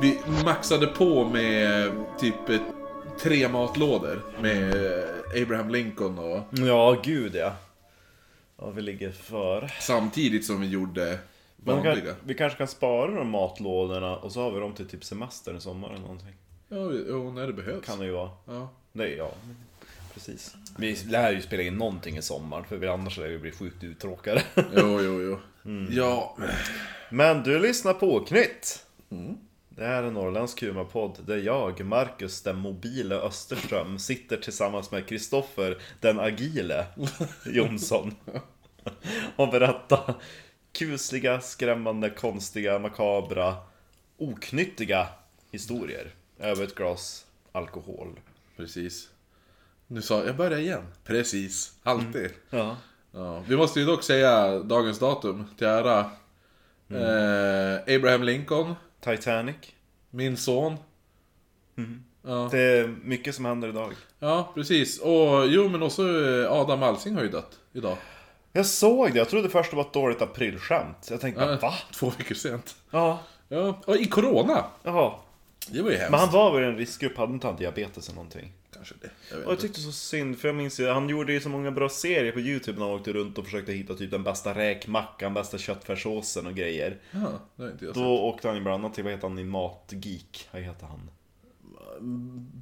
vi maxade på med typ tre matlådor med Abraham Lincoln och Ja, gud ja. Ja, vi ligger för. samtidigt som vi gjorde vanliga. kan, vi kanske kan spara de matlådorna och så har vi dem till typ semestern i sommar eller någonting. Ja, jo, när det behövs. Kan det ju vara. Ja. Nej, ja. Precis. Vi lär ju spela in någonting i sommar för vi annars lär vi bli sjukt uttråkade. Jo, jo, jo. Mm. Ja, Men du lyssnar på Knytt! Det här är en norrländsk humorpodd där jag, Marcus den mobile Österström, sitter tillsammans med Kristoffer den agile Jonsson och berättar kusliga, skrämmande, konstiga, makabra, oknyttiga historier över ett glas alkohol. precis. Nu sa jag, jag börjar igen. Precis, alltid. Ja. Ja. Vi måste ju dock säga dagens datum till ära. Mm. Eh, Abraham Lincoln, Titanic. min son. Ja. Det är mycket som händer idag. ja, precis. Och jo, men också eh, Adam Alsing har ju dött idag. Jag såg det, jag trodde först det var ett dåligt aprilskämt. Jag tänkte bara, va? Två veckor sent. Ja, Ja, och i Corona. jaha. Det var ju hemskt. Men han var väl i en riskgrupp, hade inte han diabetes eller någonting? Kanske det. Jag Och jag tyckte så synd, för jag minns ju, han gjorde ju så många bra serier på YouTube när han åkte runt och försökte hitta typ den bästa räkmackan, bästa köttfärssåsen och grejer. Ja, det har inte jag Då sett. åkte han ju bland annat till, vad heter han, i Matgeek? Vad heter han?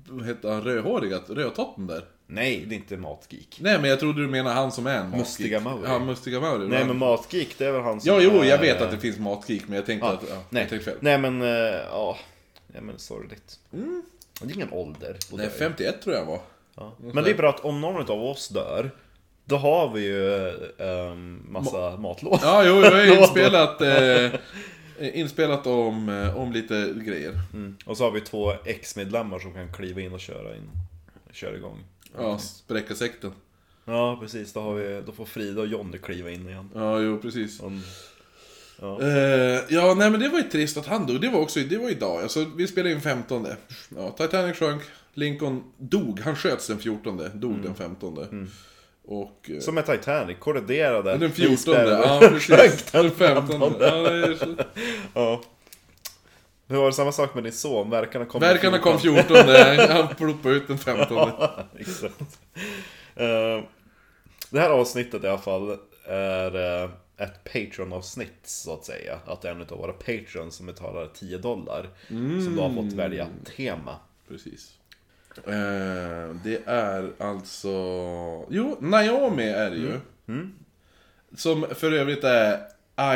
Vad hette han? Rödhåriga? Rödtotten där? Nej, det är inte Matgeek. Nej, men jag trodde du menade han som är en Mustiga matgeek. Mauri. Ja, Mustiga Mauri. Nej men Matgeek, det är väl han som Ja, jo, jag är- vet att det finns matgeek, men jag tänkte Ja, att... Ja, nej. Jag tänkte fel. Nej men, eh, ja. Nej men sorgligt. Det är ingen ålder. att Nej, dö. 51 tror jag var. Ja. Men det är bra att om någon av oss dör, då har vi ju um, massa matlådor. Ja, jo, jag har inspelat, eh, inspelat om, eh, om lite grejer. Mm. Och så har vi två ex-medlemmar som kan kliva in och köra, in, köra igång. Ja, spräcka sekten. Ja, precis. Då, har vi, då får Frida och Jonny kliva in igen. Ja, jo, precis. Om, ja. Eh, ja, nej men det var ju trist att han dog. Det var också, det var idag. Alltså, vi spelade in 15. Ja, Titanic sjönk. Lincoln dog. Han sköts den 14. Dog den 15. Och... eh, Som med Titanic, korroderade. den 14. isberg. Ja, precis. Den 15. Ja, det är. Ja. Hur var det samma sak med din son? Verkarna kom Verkarna kom 14. 14. Han ploppade ut den 15. Exakt. Eh, det här avsnittet i alla fall är ett Patreon-avsnitt så att säga. Att det är en av våra Patreons som betalar 10 dollar. Som då har fått välja tema. Precis. Eh, det är alltså... Jo, Naomi är det ju. Som för övrigt är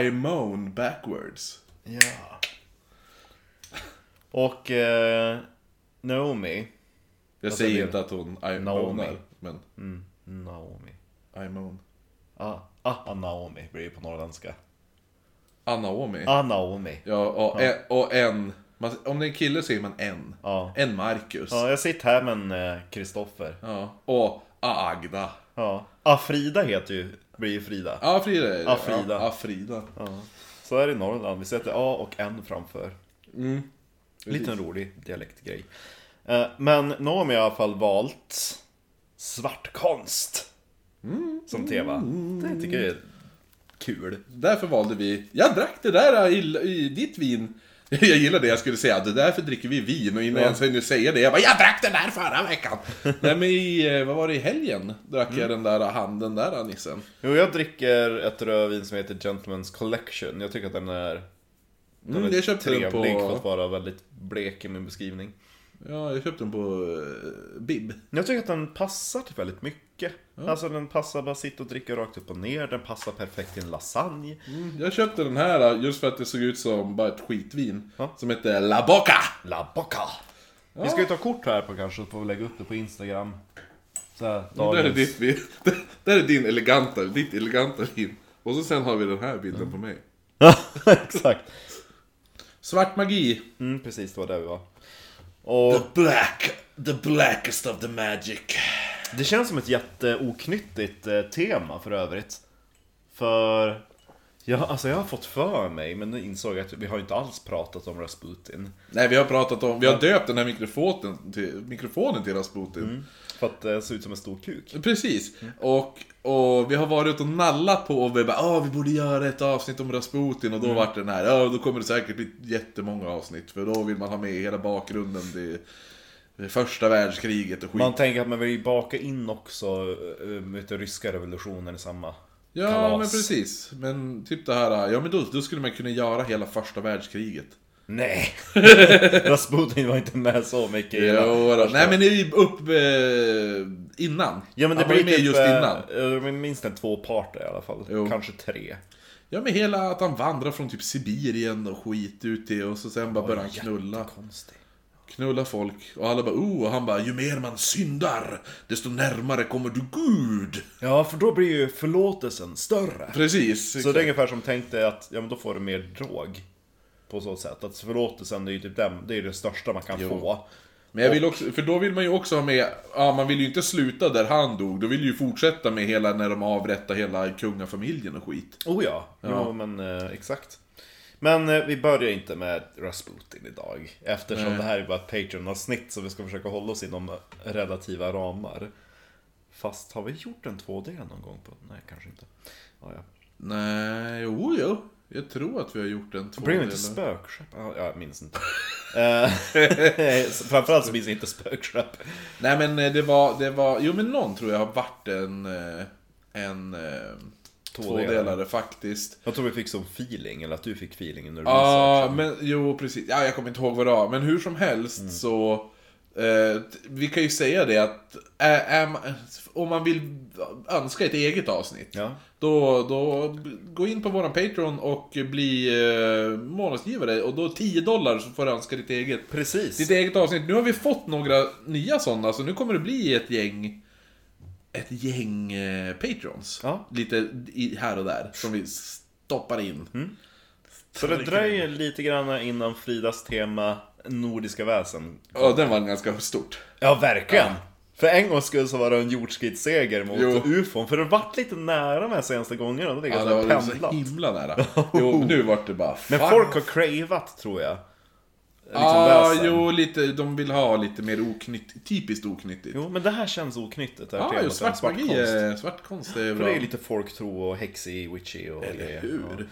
I moan backwards. Ja. Och eh, Naomi. Jag säger inte att hon I Naomi. moanar, men Mm, Naomi. I moan. Ah, ah, Naomi blir det på norrländska. Ah, Naomi. Ah, Naomi. Ja, och, En, och en... Man, om det är en kille säger man en. Ja. En Marcus. Ja, jag sitter här med en eh, Kristoffer. Ja. Och Agda. Ja. Ah, Frida heter ju, blir ju Frida. Ja, Frida är det. Ah, Frida. Ja, ah, Frida. Ja. Så är det i Norrland, vi sätter A och N framför. Mm. Liten rolig dialektgrej. Eh, Men Naomi har i alla fall valt svartkonst som tema. Det tycker jag är kul. Därför valde vi, jag drack det där i, i ditt vin. Jag gillar det jag skulle säga, det därför dricker vi vin och innan jag ens hinner säga det, jag bara jag drack det där förra veckan! Nej men i, eh, vad var det, i helgen drack jag den där handen där nissen. Jo, jag dricker ett rödvin som heter Gentleman's Collection. Jag tycker att den är, den Mm, är jag köpte den trevlig på- för att vara väldigt blek i min beskrivning. Ja, jag köpte den på uh, Bib. Jag tycker att den passar till väldigt mycket. Alltså den passar bara sitta och dricka rakt upp och ner, den passar perfekt till en lasagne. Mm, jag köpte den här uh, just för att det såg ut som bara ett skitvin. Ja. Som heter La Boca! La Boca! Vi ska ju ta kort här på kanske, så får vi lägga upp det på Instagram. Så här, Och där är dagens- ditt vin. Där är din eleganta, ditt eleganta vin. Och så sen har vi den här bilden på mig. Ja, exakt. Svart magi. Mm, precis, det var där vi var. Och black, the blackest of the magic. det känns som ett jätteoknyttigt eh, tema för övrigt. För Ja, alltså jag har fått för mig, men nu insåg jag att vi har inte alls pratat om Rasputin. Nej, vi har pratat om, vi har döpt den här mikrofonen till, mikrofonen till Rasputin. För att det ser ut som en stor kuk. Precis. Och, och vi har varit ute och nallat på och vi bara ah, vi borde göra ett avsnitt om Rasputin och då vart det den här, ja då kommer det säkert bli jättemånga avsnitt för då vill man ha med hela bakgrunden till första världskriget och skit. Man tänker att man vill baka in också äh, vet du, ryska revolutionen i samma ja kalas. men precis. Men typ det här, ja men då, då skulle man kunna göra hela första världskriget. Nej! Rasputin var inte med så mycket i Jo, då. Nej men det är ju upp eh, innan. Ja men det Han var ju blir med typ, just eh, innan. eh, minst en två parter i alla fall. Jo. Kanske tre. Ja men hela att han vandrar från typ Sibirien och skit ut till och så sen bara börjar han knulla. Konstigt. Knulla folk. Och alla bara oh, och han bara ju mer man syndar, desto närmare kommer du Gud. Ja, för då blir ju förlåtelsen större. Precis. Så det är ungefär som tänkte att, ja men då får du mer drog. På så sätt. Att förlåtelsen är ju typ den, det är det största man kan få. Men jag vill också, för då vill man ju också ha med, ja man vill ju inte sluta där han dog, då vill ju fortsätta med hela när de avrättar hela kungafamiljen och skit. Oh ja, ja. men eh, exakt. Men eh, vi börjar inte med Rasputin idag. Eftersom Nej. det här är bara ett Patreon-avsnitt så vi ska försöka hålla oss inom relativa ramar. Fast har vi gjort en 2D någon gång på? Nej, kanske inte. Ja, ja. Nej, jo, jo. Jag tror att vi har gjort en två blev inte spökskepp? Ja, jag minns inte. Eh, Framförallt så minns jag inte spökskepp. Nej men eh, det var, det var, jo men någon tror jag har varit en, eh, en Tvådelare. tvådelare faktiskt. Jag tror vi fick sån feeling, eller att du fick feelingen när du Ja, researchade. men jo precis. Ja, jag kommer inte ihåg vad det var. Men hur som helst Mm. så... Eh, vi kan ju säga det att är, är man, om man vill önska ett eget avsnitt. Ja. Då, då gå in på våran Patreon och bli eh, månadsgivare. Och då 10 dollar så får du önska ditt eget. Precis. Ditt eget avsnitt. Nu har vi fått några nya sådana, så nu kommer det bli ett gäng... Ett gäng eh, Patrons. Ja. Lite i, här och där, som vi stoppar in. Mm. Så det dröjer lite grann innan Fridas tema Nordiska väsen. Ja, den var ganska stort. Ja, verkligen! För en gångs skull så var det en jordskridsseger mot Jo. ufon. För det vart lite nära med senaste gångerna. Det Ja, det var så pendlat. himla nära. Jo, nu vart det bara... Men folk har cravat, tror jag. Liksom Ja, väsen. jo, lite, de vill ha lite mer oknytt, typiskt oknyttigt. Jo, men det här känns oknyttigt. Det här ja, temat, ju svart svart magi, konst. är- svart konst är För bra. det är lite folktro och häxig, witchy och Eller grejer. hur? Ja.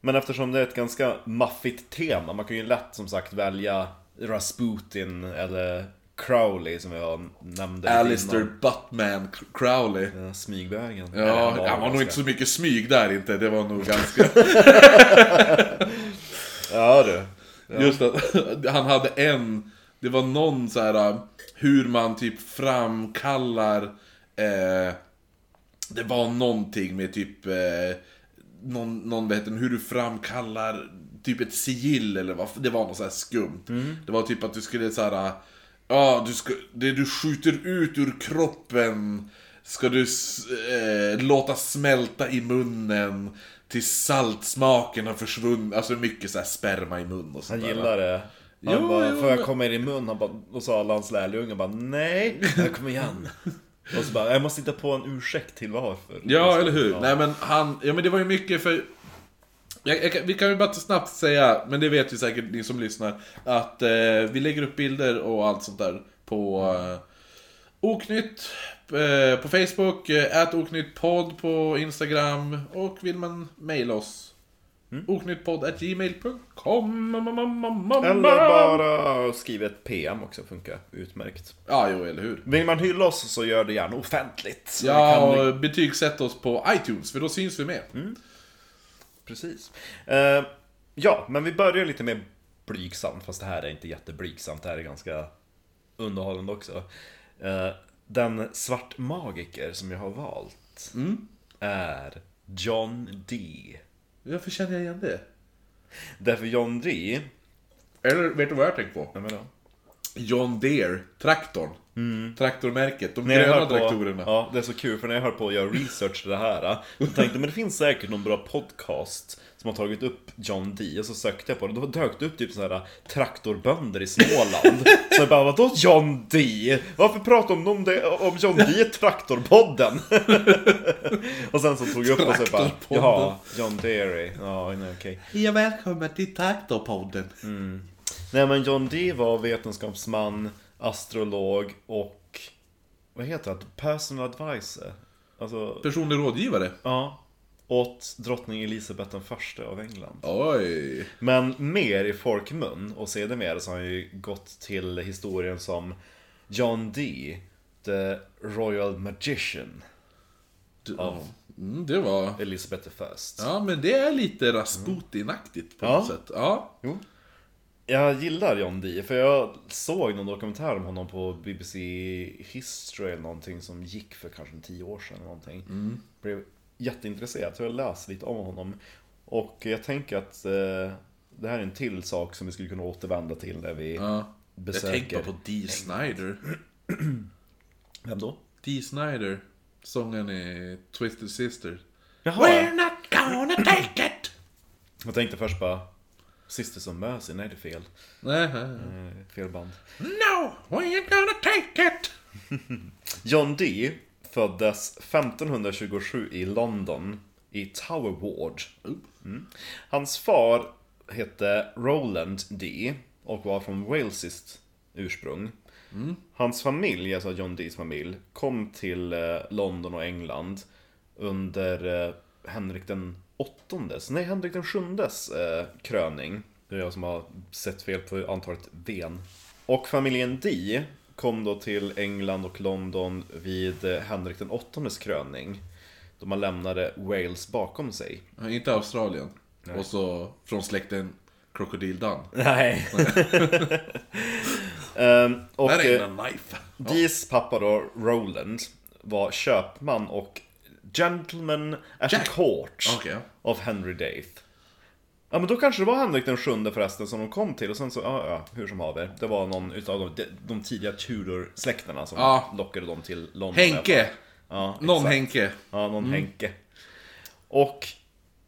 Men eftersom det är ett ganska maffigt tema, man kan ju lätt som sagt välja Rasputin eller Crowley som jag nämnde Alistair. Buttman Crowley. Ja, Smygvägen. Ja, Eller han var nog ganska- inte så mycket smyg där inte. Det var nog ganska... Ja du. Just att han hade en... Det var någon så här äh, hur man typ framkallar... Eh, det var någonting med typ... Eh, någon, någon vet hur du framkallar typ ett sigill eller vad. Det var något så här skumt. Det var typ att du skulle så här... Ja, du ska, det du skjuter ut ur kroppen ska du eh, låta smälta i munnen tills saltsmaken har försvunnit. Alltså mycket så här sperma i mun och Han sånt där. gillar det. Han Jo, bara, jo, får jag komma in i mun? Han bara, och sa alla hans lärjungar bara, nej, kommer igen. och så bara, jag måste hitta på en ursäkt till varför. Ja, eller hur? Ja. Nej men han, ja men det var ju mycket för... Jag, jag, vi kan ju bara snabbt säga, men det vet ju säkert ni som lyssnar, att eh, vi lägger upp bilder och allt sånt där på eh, Oknytt eh, på Facebook, eh, ät oknyttpodd på Instagram och vill man mejla oss Mm. oknyttpodd.gmail.com Eller bara skriva ett PM också, funkar utmärkt. Ja, jo, eller hur? Vill man hylla oss så gör det gärna offentligt. Ja, och betygsätt oss på iTunes, för då syns vi med. Precis. Eh, ja, men vi börjar lite mer blygsamt, fast det här är inte jätteblygsamt, det här är ganska underhållande också. Eh, den svartmagiker som jag har valt är John Dee. Varför känner jag igen det? Därför John Dee, Eller vet du vad jag tänker på? jag menar, John Deere, traktorn. Traktormärket, de När jag gröna på, traktorerna. ja, det är så kul för när jag hör på att göra research till det här Då tänkte jag, men det finns säkert någon bra podcast Som har tagit upp John Dee och så sökte jag på det Då dök det upp typ sådana här traktorbönder i Småland Så jag bara, vadå John Dee? Varför pratar de om, det, om John Dee i Traktorpodden? och sen så tog jag upp och så bara, jaha, John Deere, ja okej Ja, välkommen till Traktorpodden. Nej men John Dee var vetenskapsman, astrolog och vad heter det? Personal advisor. Alltså, Personlig rådgivare. ja. Åt drottning Elisabeth den första av England. Oj. Men mer i folkmun och sedermera så har han ju gått till historien som John Dee, the Royal Magician, Du, Ja. mm, det var... Elizabeth the First. Ja, men det är lite Rasputin-aktigt på Ja. något sätt. Ja. Jo. Jag gillar John Dee, för jag såg någon dokumentär om honom på BBC History eller någonting som gick för kanske tio år sedan eller någonting. Blev jätteintresserad, så jag läste lite om honom. Och jag tänker att eh, det här är en till sak som vi skulle kunna återvända till när vi ja. Jag besöker... tänkte bara på Dee Snider. Vem då? Dee Snider. Sången i Twisted Sister. Jaha, not gonna take it! jag tänkte först bara Sisters of Mercy, nej det är fel. Nej, nej, nej. Eh, fel band. No, we ain't gonna take it! John Dee föddes 1527 i London, i Tower Ward. Mm. Hans far hette Roland Dee och var från walesiskt ursprung. Hans familj, alltså John Dees familj, kom till eh, London och England under eh, Henrik den åttondes, nej Henrik den sjundes eh, kröning. Det är jag som har sett fel på antalet ven. Och familjen Dee kom då till England och London vid eh, Henrik den åttondes kröning. Då man lämnade Wales bakom sig. Ja, Inte Australien. Och så från släkten Crocodile Dunn. Nej. Ehm, och That eh, ain't a knife. Dees pappa då, Roland, var köpman och gentleman at Jack. court Okej. of Henry VIII. Ja men då kanske det var Henrik den sjunde förresten som de kom till och sen så, ja, ja hur som haver. Det var någon utav de, de, de tidiga Tudor-släkterna som Ja. lockade dem till London. Henke! Ja, Någon exakt. Henke. Ja, någon Henke. Och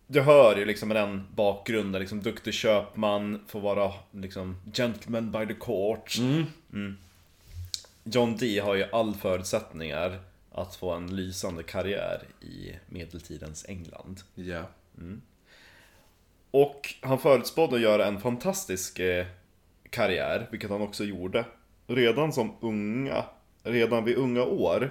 du hör ju liksom med den bakgrunden, liksom duktig köpman, får vara liksom gentleman by the court. Mm. John Dee har ju all förutsättningar att få en lysande karriär i medeltidens England. Ja. Och han förutspådde att göra en fantastisk eh, karriär, vilket han också gjorde. Redan som unga, redan vid unga år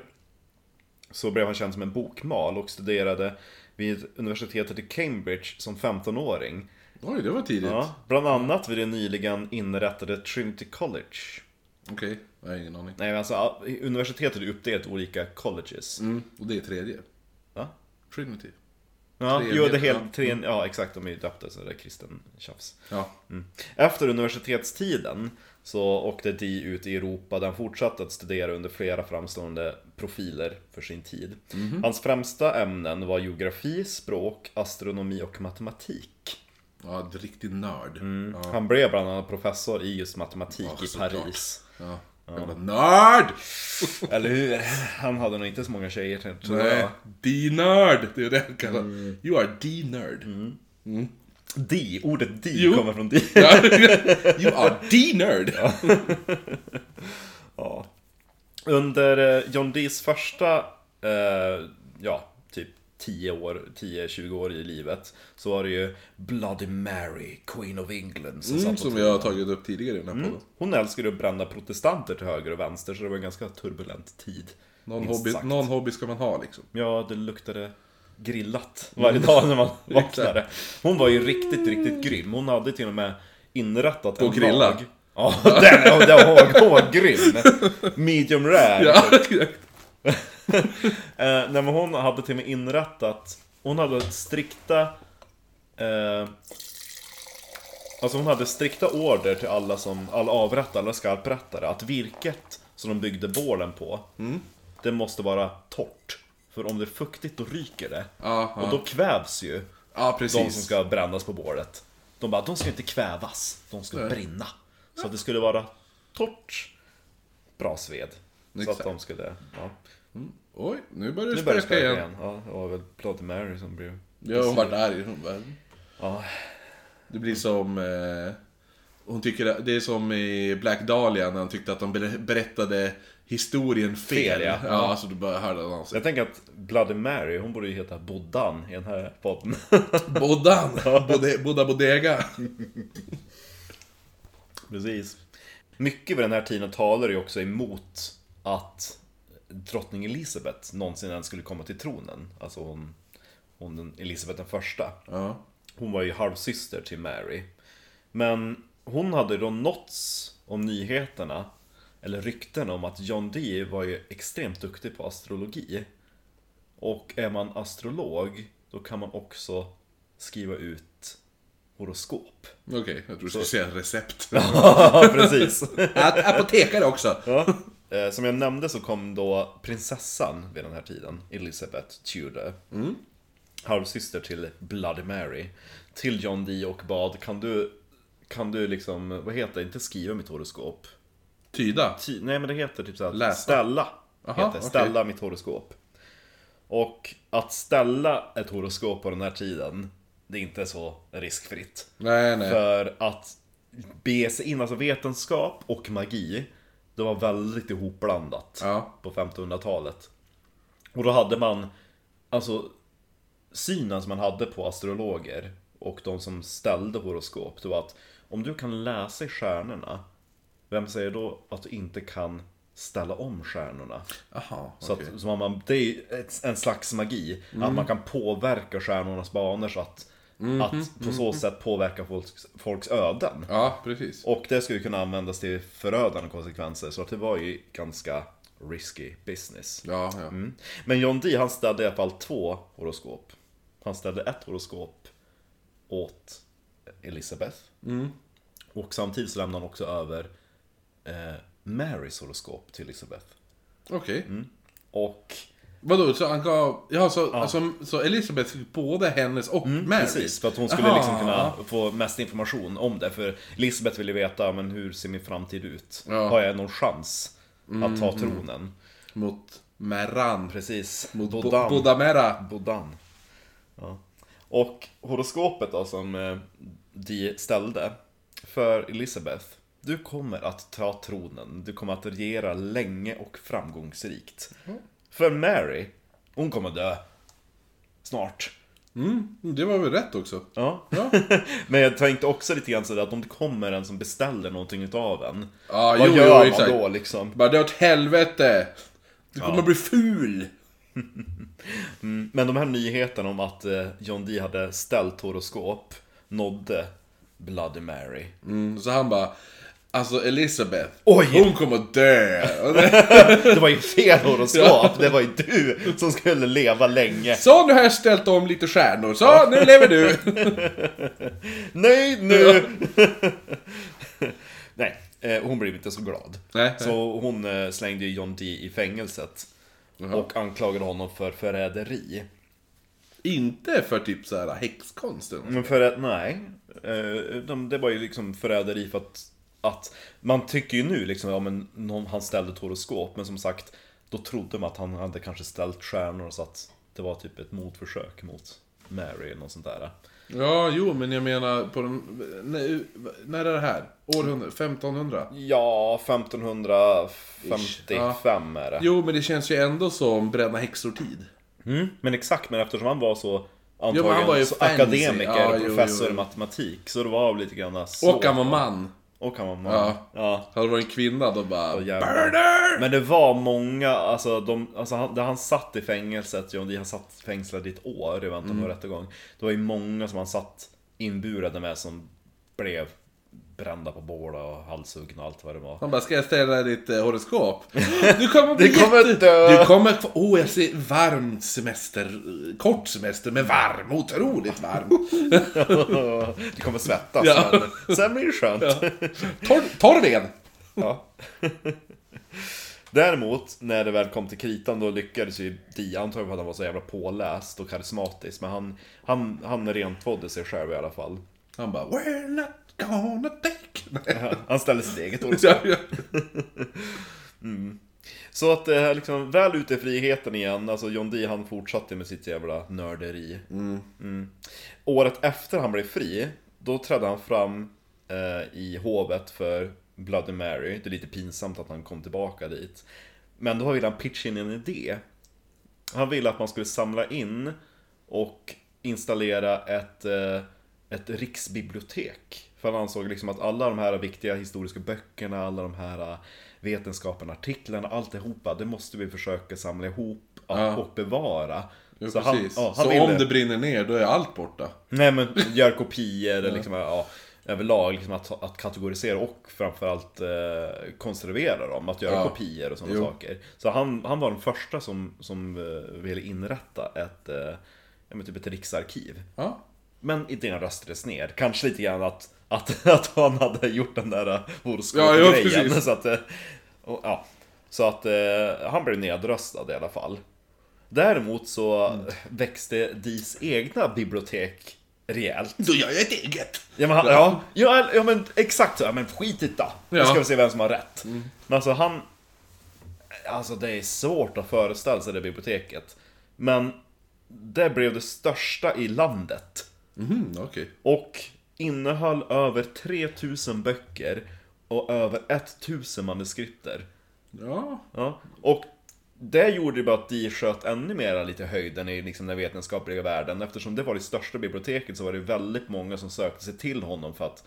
så blev han känd som en bokmal och studerade vid universitetet i Cambridge som 15-åring. Oj, det var tidigt. Ja, bland annat vid det nyligen inrättade Trinity College. Okej, jag har ingen aning. Nej, alltså ja, universitetet är uppdelat i olika colleges. Mm, och det är tredje. Va? Trinity. Ja, Tre jo, det helt, tre, ja exakt, de är ju döpta så det är kristen tjafs. Ja. Efter universitetstiden så åkte Dee ut i Europa där han fortsatte att studera under flera framstående profiler för sin tid. Hans främsta ämnen var geografi, språk, astronomi och matematik. Ja, en riktig nörd. Ja. Han blev bland annat professor i just matematik Ja, i. Paris. Ja. Jävla nörd! Eller hur? Han hade nog inte så många tjejer tror Nej, jag. D-nörd! Det är det han kallar You are D-nörd. Dee, ordet Dee Jo. kommer från. Ja. you are D-nörd! Ja. Under eh, John Dees första, eh, ja, 10 år, 10-20 år i livet Så var det ju Bloody Mary, Queen of England som Mm, som jag har tagit upp tidigare i den här podden. Hon älskade att bränna protestanter till höger och vänster så det var en ganska turbulent tid Någon hobby, någon hobby ska man ha liksom. Ja, det luktade grillat varje dag när man vaknade Hon var ju riktigt, riktigt grym Hon hade till och med inrättat På en grilla? lag Ja, den, den var, hon var grym! Medium rare Ja. Eh, nej men hon hade till och med inrättat Hon hade strikta eh, Alltså hon hade strikta order till alla som, alla avrättare, alla skarprättare Att virket som de byggde bålen på Det måste vara torrt För om det är fuktigt då ryker det Ja, Och då kvävs ju ja, de som ska brännas på bålet De bara, de ska inte kvävas De ska Nej. brinna Så att det skulle vara torrt brasved. Så Exakt. att de skulle, ja. Oj, nu börjar det Nu börjar igen. igen. Ja, det var väl Bloody Mary som blev... Ja, hon vart arg. Hon bara, Ja, Det blir som... Eh, hon tycker det är som i Black Dahlia när han tyckte att de ber- berättade historien fel. Fel, ja. ja. så du bara hörde jag tänker att Bloody Mary, hon borde ju heta Boddan i den här podden. Boddan! Bode, Bodda Bodega. Precis. Mycket vid den här tiden talar ju också emot att drottning Elisabeth någonsin ens skulle komma till tronen. Alltså hon, hon den Elisabeth den första. Ja. Hon var ju halvsyster till Mary. Men hon hade då nåtts om nyheterna, eller rykten om att John Dee var ju extremt duktig på astrologi. Och är man astrolog, då kan man också skriva ut horoskop. Okej, jag tror du skulle säga recept. Ja, precis. Ap- Apotekare också. Ja. Eh, Som jag nämnde så kom då prinsessan vid den här tiden, Elizabeth Tudor. Halvsyster till Bloody Mary. Till John Dee och bad, kan du, kan du liksom, vad heter det, inte skriva mitt horoskop? Tyda. Ty, nej men det heter typ såhär, Läsa. ställa. Aha, heter, ställa mitt horoskop. Och att ställa ett horoskop på den här tiden, det är inte så riskfritt. Nej, nej. För att be sig in, alltså vetenskap och magi, det var väldigt ihopblandat Ja. på 1500-talet. Och då hade man, alltså synen som man hade på astrologer och de som ställde horoskop, det var att om du kan läsa i stjärnorna, vem säger då att du inte kan ställa om stjärnorna? Jaha, Så att, så man, det är en slags magi. Att man kan påverka stjärnornas banor så att, att på så sätt påverka folks, folks öden. Ja, precis. Och det skulle kunna användas till förödande konsekvenser. Så att det var ju ganska risky business. Ja, ja. Mm. Men John Dee han ställde i alla fall två horoskop. Han ställde ett horoskop åt Elizabeth. Och samtidigt så lämnade han också över eh, Marys horoskop till Elizabeth. Okej. Och Vadå, så han gav... Ja, så, Alltså, så Elisabeth fick både hennes och? Mm, Precis, för att hon skulle Aha. liksom kunna få mest information om det. För Elisabeth ville veta, men hur ser min framtid ut? Ja. Har jag någon chans att ta tronen? Mot Merran. Precis, Mot Bo- Bodan. Bodamera. Bodan. Ja. Och horoskopet då som eh, de ställde för Elisabeth. Du kommer att ta tronen, du kommer att regera länge och framgångsrikt. För Mary, hon kommer dö. Snart. Mm, det var väl rätt också. Ja. Ja. Men jag tänkte också lite grann sådär att om det kommer en som beställer någonting utav en. Ja, vad jo, gör jo, man exakt. då liksom? Bara det åt helvete! Du kommer bli ful! Men de här nyheterna om att eh, John Dee hade ställt horoskop nådde Bloody Mary. Mm, så han bara... Alltså Elisabeth, Oj! hon kommer dö! Det- var ju fel horoskop, det var ju du som skulle leva länge. Så nu har jag ställt om lite stjärnor, så nu lever du! Nej nu! Nej, eh, hon blev inte så glad. Nej, Så hon eh, slängde ju John Dee i fängelset. Och anklagade honom för förräderi. Inte för typ så här häxkonsten. Men för att, nej. Eh, de, det var ju liksom förräderi för att, att man tycker ju nu liksom, ja men någon, han ställde ett horoskop, men som sagt, då trodde man att han hade kanske ställt stjärnor så att det var typ ett motförsök mot Mary eller något sånt där. Ja, jo, men jag menar på den... När, när är det här? Århundrade? 1500? Ja, 1555 är det. Jo, men det känns ju ändå som bränna häxor-tid. Mm, men exakt, men eftersom han var så antagligen han var ju akademiker Ja, och jo, professor jo, i jo. matematik, så det var lite grann så. Och han var man. Och han var man. Ja. ja. Hade det varit en kvinna då bara... Jävlar. Murder! Men det var många, alltså, de, alltså han, där han satt i fängelset, John Dee, han satt fängslad i ett år i väntan Mm. på rättegång. Det var ju många som han satt inburade med som blev brända på båda och halshuggna och allt vad det var. Han bara, ska jag ställa ditt eh, horoskop? Du kommer bli Du kommer jätte... dö. Du kommer få... Åh, jag ser varm semester. Kort semester, men varm. Otroligt varm. Du kommer svettas, Ja. men sen blir det skönt. Torr, torr ved. Ja. Däremot, när det väl kom till kritan, då lyckades ju Di, antagligen för att han var så jävla påläst och karismatisk, men han, han, han rentvådde sig själv i alla fall. Han bara We're not gonna take... Han ställde sitt eget ord. Ja, ja. Så att det är liksom, väl ute i friheten igen, alltså John Dee han fortsatte med sitt jävla nörderi. Mm. Året efter han blev fri, då trädde han fram eh, i hovet för Bloody Mary. Det är lite pinsamt att han kom tillbaka dit. Men då ville han pitcha in en idé. Han ville att man skulle samla in och installera ett, eh, ett riksbibliotek. För han ansåg liksom att alla de här viktiga historiska böckerna, alla de här eh, vetenskaperna, artiklarna, alltihopa, det måste vi försöka samla ihop Ja. och bevara. Ja, Så han- ja, han så ville- om det brinner ner, då är allt borta. Nej men gör kopior, eller liksom, ja, överlag liksom att, att kategorisera och framförallt eh, konservera dem, att göra Ja. kopior och sådana Jo. saker. Så han, han var den första som, som eh, ville inrätta ett, eh, typ ett riksarkiv. Ja. Men idén röstades ner, kanske lite grann att, att, att han hade gjort den där Ja, ja, horoskopgrejen. precis. så att, eh, och, ja, så att eh, han blev nedröstad i alla fall. Däremot så Mm. växte Dis egna bibliotek rejält. Då gör jag ett eget! Ja men, han, ja, ja, ja men exakt så, ja, men skit i det. Nu Ja. ska vi se vem som har rätt. Men alltså han... Alltså det är svårt att föreställa sig det biblioteket. Men det blev det största i landet. Mhm, okej. Och innehöll över 3000 böcker och över 1000 manuskripter. Ja. Ja. Och det gjorde ju bara att de sköt ännu mer lite höjden i liksom den vetenskapliga världen. Eftersom det var det största biblioteket så var det väldigt många som sökte sig till honom för att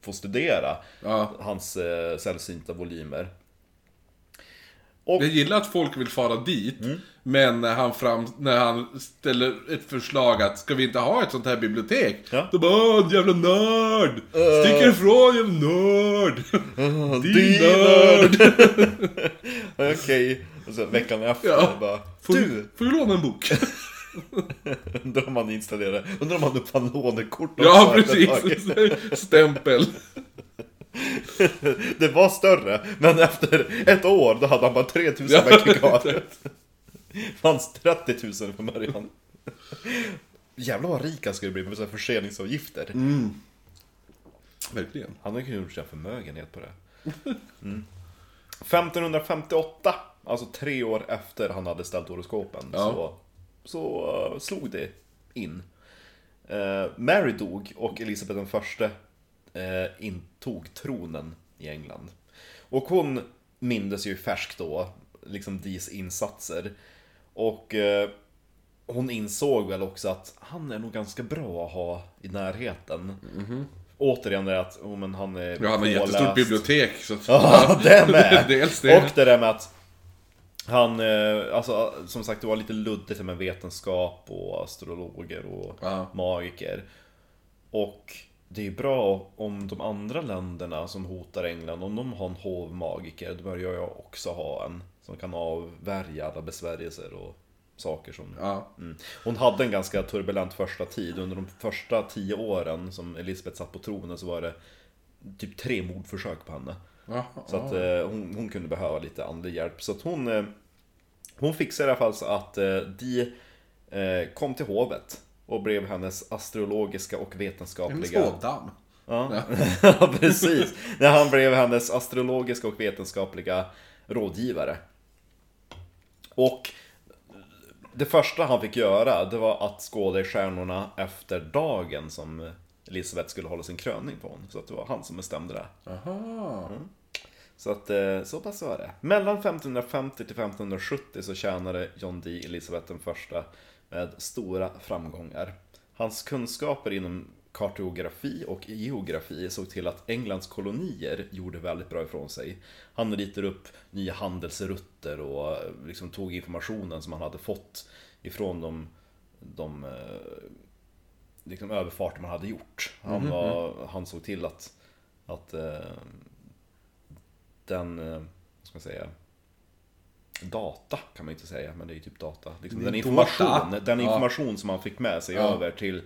få studera Ja. hans eh, sällsynta volymer. Och, Jag gillar att folk vill fara dit, Mm. men när han, fram, när han ställer ett förslag att ska vi inte ha ett sånt här bibliotek? Ja. Då bara jävla nörd! Stick ifrån jävla nörd! Din Din nörd! Okej, och så veckan efter Ja. bara Får, Du! får vi låna en bok? Undrar om han installerade, undrar om han uppfann lånekort och ja, precis! Stämpel. Det var större, men efter ett år då hade han bara 3000 Ja, böcker kvar. fanns 30 000 från början. Jävlar vad rik han skulle bli med här förseningsavgifter. Verkligen. Han har ju gjort en förmögenhet på det. Mm. 1558, alltså tre år efter han hade ställt horoskopen, Ja. så, så eh, slog det in. Eh, Mary dog och Elisabeth den förste eh, intog tronen i England. Och hon mindes ju färskt då, liksom Dis insatser. Och eh, hon insåg väl också att han är nog ganska bra att ha i närheten. Återigen det att, oh, men han är Ja, han har ett jättestort bibliotek. Så att, Ja, det med! Dels det. Och det där med att han, eh, alltså som sagt det var lite luddigt med vetenskap och astrologer och Ja. magiker. Och det är ju bra om de andra länderna som hotar England, om de har en hovmagiker, då börjar jag också ha en som kan avvärja alla besvärjelser och saker som... Ja. Mm. Hon hade en ganska turbulent första tid. Under de första tio åren som Elisabeth satt på tronen så var det typ tre mordförsök på henne. Ja, Så att eh, hon, hon kunde behöva lite andlig hjälp. Så att hon, eh, hon fixade i alla fall så att eh, de kom till hovet och blev hennes astrologiska och en vetenskapliga... spådam. Ja, ja precis. När han blev hennes astrologiska och vetenskapliga rådgivare. Och det första han fick göra, det var att skåda i stjärnorna efter dagen som Elisabeth skulle hålla sin kröning på honom. Så att det var han som bestämde det. Aha. Så att eh, så pass var det. Mellan 1550 till 1570 så tjänade John Dee Elisabeth den första med stora framgångar. Hans kunskaper inom kartografi och geografi såg till att Englands kolonier gjorde väldigt bra ifrån sig. Han ritade upp nya handelsrutter och liksom tog informationen som han hade fått ifrån de, de eh, liksom överfarter man hade gjort. Han, var, han såg till att, att eh, den, eh, vad ska man säga, data kan man inte säga, men det är ju typ data. Liksom den information, den Ja. information som han fick med sig Ja. över till,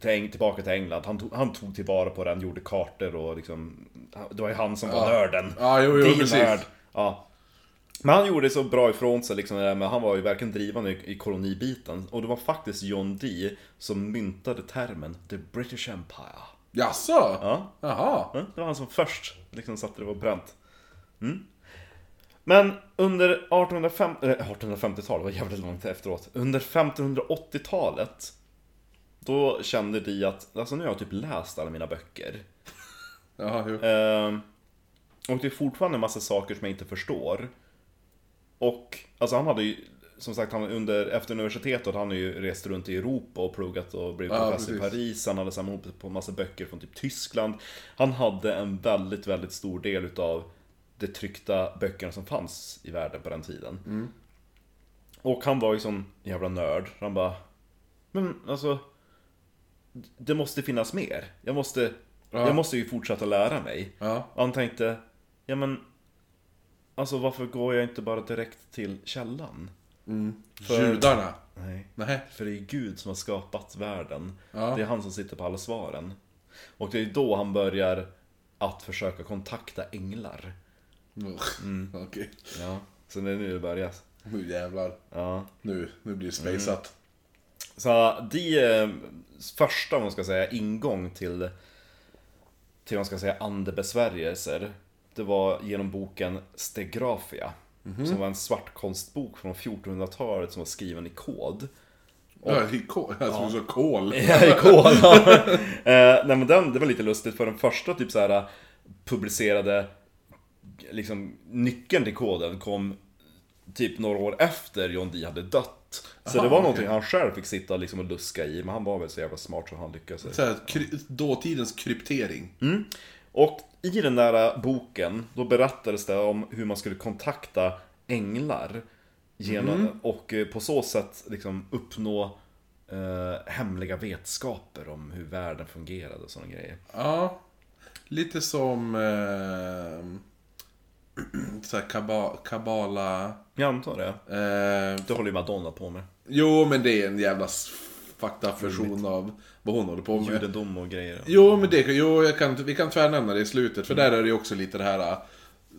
till, Eng- tillbaka till England. Han tog, han tog tillvara på den, gjorde kartor och liksom, det var ju han som var Ja. nörden. Ja, jo, jo, Din precis. nörd. Ja. Men han gjorde så bra ifrån sig liksom, med, han var ju verkligen drivande i, i kolonibiten. Och det var faktiskt John Dee som myntade termen The British Empire. Jaså? Ja. Jaha. Ja, Det var han som först liksom satte det på pränt. Mm. Men under 1850, eh, 1850-talet, var jävligt långt efteråt. Under 1580-talet Då kände de att, alltså nu har jag typ läst alla mina böcker. Jaha, jo. Ehm, och det är fortfarande en massa saker som jag inte förstår. Och, alltså han hade ju, som sagt, han under, efter universitetet, han har ju rest runt i Europa och pluggat och blivit Ja, professor i precis. Paris. Han hade samlat ihop på en massa böcker från typ Tyskland. Han hade en väldigt, väldigt stor del utav de tryckta böckerna som fanns i världen på den tiden. Mm. Och han var ju sån jävla nörd. Han bara, men alltså, det måste finnas mer. Jag måste, Ja. jag måste ju fortsätta lära mig. Ja. Och han tänkte, ja men Alltså varför går jag inte bara direkt till källan? För- Judarna. Nej. Nej. För det är Gud som har skapat världen. Ja. Det är han som sitter på alla svaren. Och det är då han börjar att försöka kontakta änglar. Mm. Okej. Ja. Så det är nu det börjar. Nu jävlar. Ja. Nu, nu blir det spejsat. Så de eh, första, om man ska säga, ingång till, till man ska säga, andebesvärjelser. Det var genom boken Stegrafia. Som var en svartkonstbok från 1400-talet som var skriven i kod. Ja, i kol. Jag tror så kol. Ja, i kod. ja. eh, nej men den, det var lite lustigt för den första typ så här publicerade liksom nyckeln till koden kom typ några år efter John Dee hade dött. Så Aha, det var okej. någonting han själv fick sitta liksom och luska i, men han var väl så jävla smart så han lyckades. Så här, kry- dåtidens kryptering. Och i den där boken, då berättades det om hur man skulle kontakta änglar. Genom, Och eh, på så sätt liksom uppnå eh, hemliga vetskaper om hur världen fungerade och sådana grejer. Ja. Lite som... Eh, så här kaba, kabala... Jag antar det. Eh, Det håller ju Madonna på med. jo, men det är en jävla fucked up version av vad hon håller på med. Judendom och grejer. Jo, men det, jo, jag kan, vi kan tvärnämna det i slutet, för där är det ju också lite det här,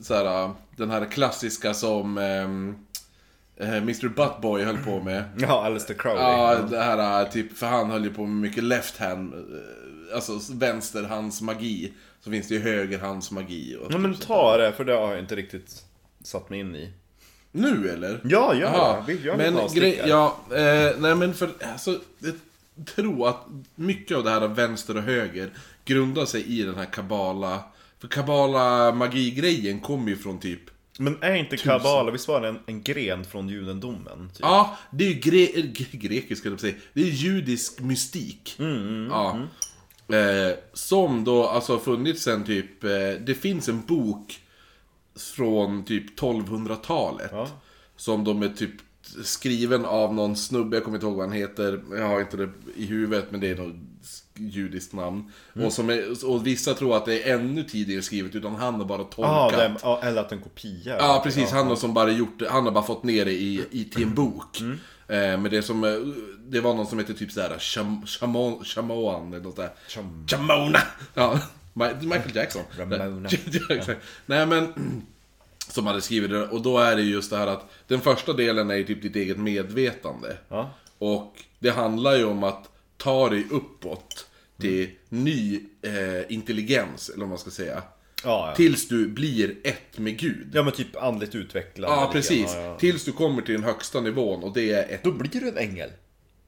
så här den här klassiska som ehm, eh, Mr Buttboy höll på med. Ja, Alistair Crowley. Ja, det här typ, för han höll ju på med mycket left hand, eh, alltså vänsterhands magi. Så finns det ju högerhands magi. Och Ja men ta det, för det har jag inte riktigt satt mig in i. Nu eller? Ja, ja, Jaha, vi gör men grej, ja, eh, nej men för, alltså, jag tror att mycket av det här av vänster och höger grundar sig i den här kabala, för kabala magi-grejen kommer ju från typ, Men är inte kabbala, visst var det en, en gren från judendomen? Typ? ja, det är ju gre gre grekisk jag säga, det är judisk mystik. Mm, ja. Eh, som då alltså har funnits sen typ, eh, det finns en bok från typ 1200-talet. Ja. Som de är typ skriven av någon snubbe, jag kommer inte ihåg vad han heter. Jag har inte det i huvudet, men det är något judiskt namn. Mm. Och, som är, och vissa tror att det är ännu tidigare skrivet, utan han har bara tolkat. Ja, ja, eller att en kopia. Ja, precis. Han har som bara gjort han har bara fått ner det i, i till en bok. Mm. Eh, men det som, eh, det var någon som hette typ såhär, Cham, Chamon, Chamoan eller något där. Cham- Chamona! Ja, Michael Jackson. Ramona. Nej men, som hade skrivit det, och då är det just det här att den första delen är ju typ ditt eget medvetande. Ja. Och det handlar ju om att ta dig uppåt till ny eh, intelligens, eller vad man ska säga. Ja, ja. Tills du blir ett med Gud. ja, men typ andligt utvecklad. Ja, precis. ja. Tills du kommer till den högsta nivån och det är ett... Då blir du en ängel.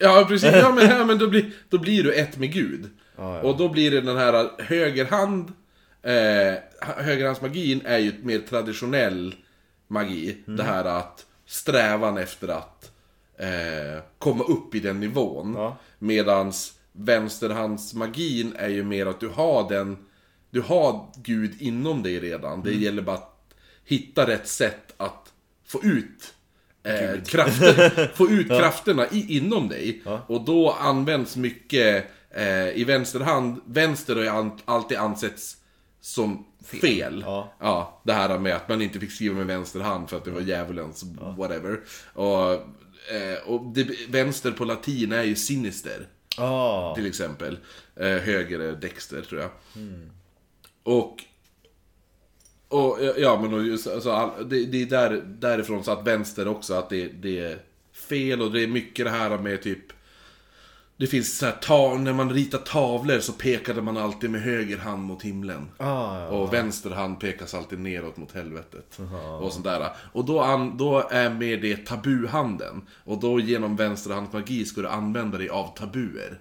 Ja, precis. Ja, men, ja, men då, blir, då blir du ett med Gud. Ja, ja. Och då blir det den här högerhand... Eh, högerhandsmagin är ju mer traditionell magi. Mm. Det här att strävan efter att eh, komma upp i den nivån. Ja. Medans vänsterhandsmagin är ju mer att du har den... Du har Gud inom dig redan. Det Mm. gäller bara att hitta rätt sätt att få ut eh, krafter, få ut krafterna i, inom dig. Och då används mycket eh, i vänsterhand. Vänster har ju an, alltid ansetts som fel. Ja. det här med att man inte fick skriva med vänster hand för att det var djävulens whatever. Och, eh, och det, vänster på latin är ju sinister Ah. till exempel. Eh, höger är Dexter tror jag. Och Och, ja, men och, just, alltså, all, det, det är där, därifrån så att vänster också, att det, det är fel och det är mycket det här med typ det finns så här, ta, när man ritar tavlor så pekade man alltid med höger hand mot himlen. Ah, ja. Och vänster hand pekas alltid neråt mot helvetet. Och sånt där. Och då, an, då är med det tabuhanden. Och då genom vänsterhandsmagi ska du använda dig av tabuer.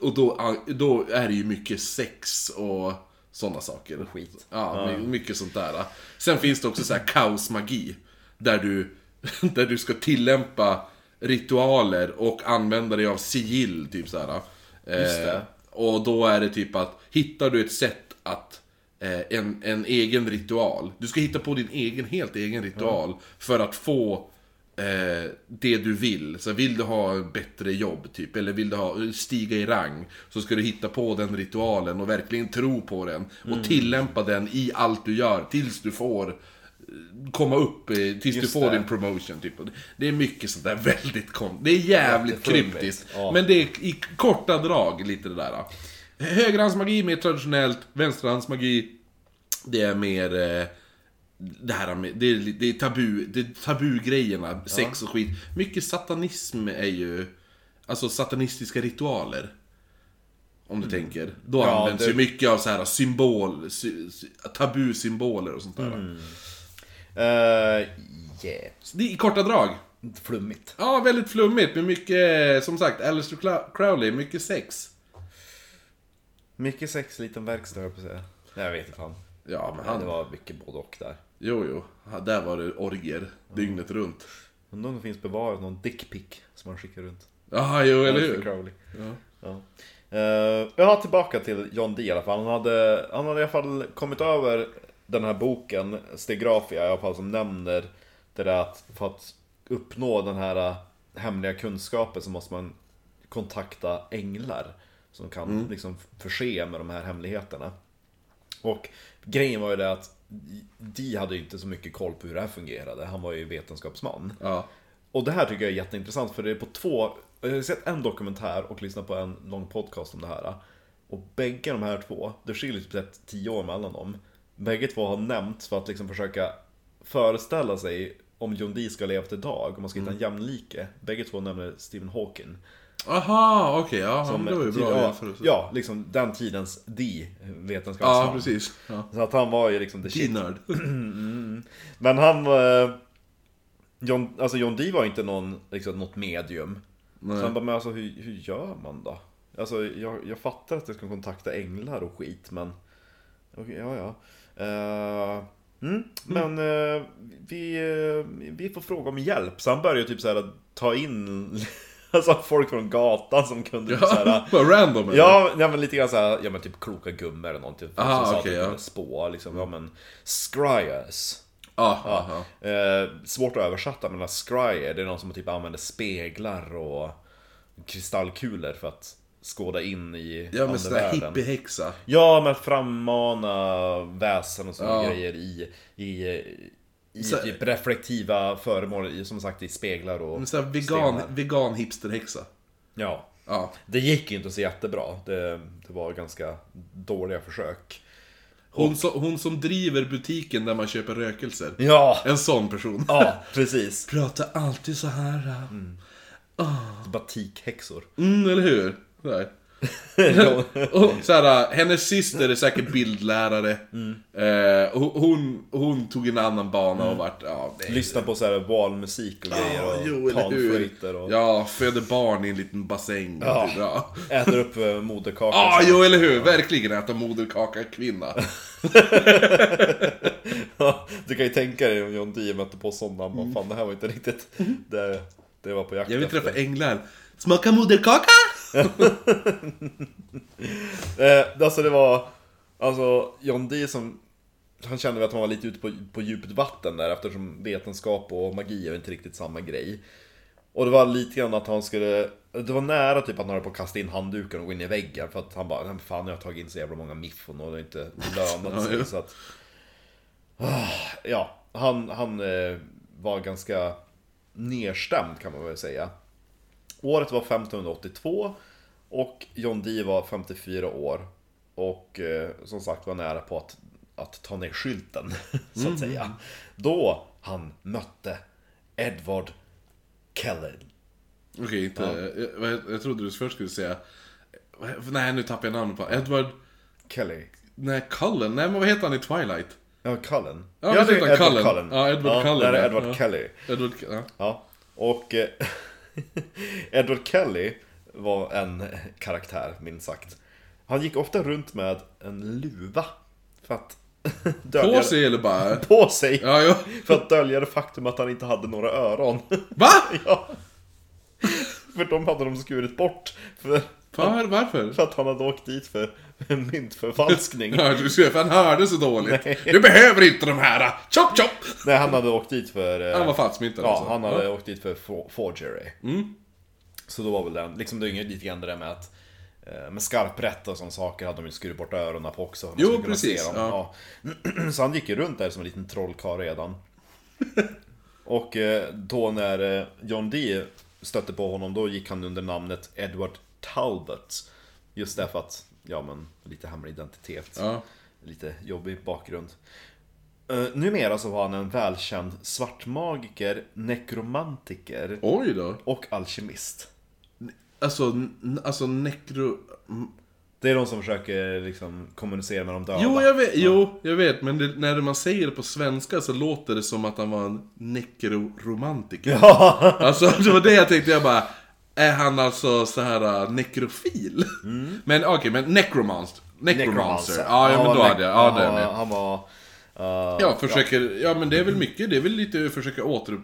Och då, då är det ju mycket sex och sådana saker. skit. Ja, my- mycket sånt där. Sen finns det också så här kaosmagi. Där du, där du ska tillämpa ritualer och använda dig av sigill, typ så här. Just det. Eh, och då är det typ att, hittar du ett sätt att eh, en, en egen ritual. Du ska hitta på din egen, helt egen ritual för att få eh, det du vill. Så vill du ha ett bättre jobb typ, eller vill du ha, stiga i rang. Så ska du hitta på den ritualen och verkligen tro på den. Och tillämpa den i allt du gör tills du får eh, komma upp, eh, tills du Just får det. din promotion. Typ. Det- är mycket sånt där väldigt kom Det är jävligt kryptiskt. Ja. Men det är i korta drag lite det där. Högerhandsmagi mer traditionellt, vänsterhandsmagi det är mer eh, det här med, det är, det är tabu, det är tabugrejerna, sex och skit. Mycket satanism är ju, alltså satanistiska ritualer. Om du tänker. Då Ja, används det- ju mycket av så här symbol, sy, sy, tabusymboler och sånt där. Mm. Uh, yeah. Det är i korta drag. Flummigt. Ja, väldigt flummigt, men mycket, som sagt, Cla- Crowley, mycket sex. Mycket sex, liten verkstad jag på att säga. Jag vet inte fan. Ja, men han... det var mycket både och där. Jo, jo. Där var det orgier, dygnet runt. Undrar om det finns bevarat någon dickpic som man skickar runt. Ja, jo, eller hur? Crowley. Ja. Ja. Uh, ja, tillbaka till John Dee i alla fall. Han hade, han hade i alla fall kommit över den här boken, Stegrafia i alla fall, som nämner det där att för att uppnå den här äh, hemliga kunskapen så måste man kontakta änglar som kan liksom förse med de här hemligheterna. Och grejen var ju det att Dee hade ju inte så mycket koll på hur det här fungerade. Han var ju vetenskapsman. Ja. Och det här tycker jag är jätteintressant för det är på två, jag har sett en dokumentär och lyssnat på en lång podcast om det här. Och bägge de här två, det skiljer typ tio år mellan dem. Bägge två har nämnts för att liksom försöka föreställa sig om John Dee ska leva idag, om man ska hitta en jämlike. Bägge två nämner Stephen Hawking. Aha, okej, ja. Som, det var ju bra ja, jämförelse. ja, liksom den tidens Dee, vetenskapsman. Ja, precis. Ja. Så att han var ju liksom the shit. Dinard. Men han... eh, John, alltså John Dee var inte någon, liksom, något medium. Nej. Så han bara, men alltså hur, hur gör man då? Alltså jag, jag fattar att jag ska kontakta änglar och skit, men... Okej, ja ja. Eh, mm, Men eh, vi, eh, vi får fråga om hjälp. Så han började typ så här ta in alltså, folk från gatan som kunde typ Ja, bara random eller? Ja, men lite grann såhär, ja men typ kloka gummor eller någonting. Aha, som sa att de ja. spå liksom, ja men Scryers. Ja, ja, ja. Eh, svårt att översätta men Scryer, det är någon som typ använder speglar och kristallkulor för att skåda in i Ja men sån där andevärlden. hippiehäxa. Ja, men frammana väsen och sådana Ja. grejer i, i, i Så- typ reflektiva föremål, som sagt i speglar och En sån där vegan, stenar. vegan hipsterhäxa. Ja. Ja. Det gick ju inte så jättebra. Det, det var ganska dåliga försök. Hon, så, hon som driver butiken där man köper rökelser. Ja! En sån person. Ja, precis. Pratar alltid så här. Batikhäxor. Mm, eller hur? Där. och så här, hennes syster är säkert bildlärare. Eh, och hon, hon tog en annan bana och vart, ja, Lyssna på så här valmusik och grejer Ja, och panflöjter och Ja, föder barn i en liten bassäng. Ja. Typ, ja. äter upp eh, moderkakan. Ja, jo eller hur! Verkligen äta moderkaka kvinna. Ja, du kan ju tänka dig om John Dee mötte på sådana, mm. fan det här var inte riktigt det, det var på jakt Jag vill efter. träffa änglar. Smaka moderkaka! Eh, alltså det var, alltså John Dee som, han kände väl att han var lite ute på, på djupt vatten där eftersom vetenskap och magi är inte riktigt samma grej. Och det var lite grann att han skulle, det var nära typ att han höll på att kasta in handduken och gå in i väggen för att han bara, "Nej, fan jag har tagit in så jävla många miffon och det har inte lönat sig så att Ah, Ja, han, han eh, var ganska nedstämd kan man väl säga. Året var 1582 och John Dee var 54 år. Och eh, som sagt var nära på att att ta ner skylten, så att säga. Då han mötte Edward Kelly. Okej, inte... Jag, jag, jag trodde du först skulle säga... Nej, nu tappade jag namnet på Edward... Kelly. Nej, Cullen. Nej, men vad heter han i Twilight? Ja, Cullen. Ja, Ja, det heter Edward Cullen. Cullen. Ja, Edward Cullen, Det här är ja. Edward Ja. Kelly. Edward... Ja. Ja, och eh, Edward Kelly var en karaktär, minst sagt. Han gick ofta runt med en luva för att dölja På sig eller bara... på sig Ja, ja. för att dölja det faktum att han inte hade några öron. Va? ja. För de hade de skurit bort. För, Var, varför? för att han hade åkt dit för myntförfalskning. Ja, du ser, för han hörde så dåligt. Nej. Du behöver inte de här! Chop chop! Nej, han hade åkt dit för... eh, Han var falskmyntad Ja, alltså. han hade åkt dit för for- forgery. Mm. Så då var väl den, liksom det är lite grann det där med att eh, med skarprätt och sådana saker hade de ju skurit bort öronen på också. för Jo, precis, dem. Ja. Så han gick ju runt där som en liten trollkarl redan. Och eh, då när John Dee stötte på honom, då gick han under namnet Edward Talbot. Just därför att, ja men, lite hemlig identitet. Ja. Lite jobbig bakgrund. Uh, numera så var han en välkänd svartmagiker, nekromantiker Oj då. och alkemist. Alltså, alltså nekro... Det är de som försöker liksom kommunicera med de döda. Jo, jag vet, jo, jag vet men det, när man säger det på svenska så låter det som att han var en nekroromantiker. Ja! Alltså, det var det jag tänkte, jag bara... Är han alltså så här uh, nekrofil? Men okej, men necromancer. Necromancer. Ja, ja, men då hade jag, ja det är med. Han var... eh, Ja, försöker, ja men det är väl mycket, det är väl lite att försöka åter,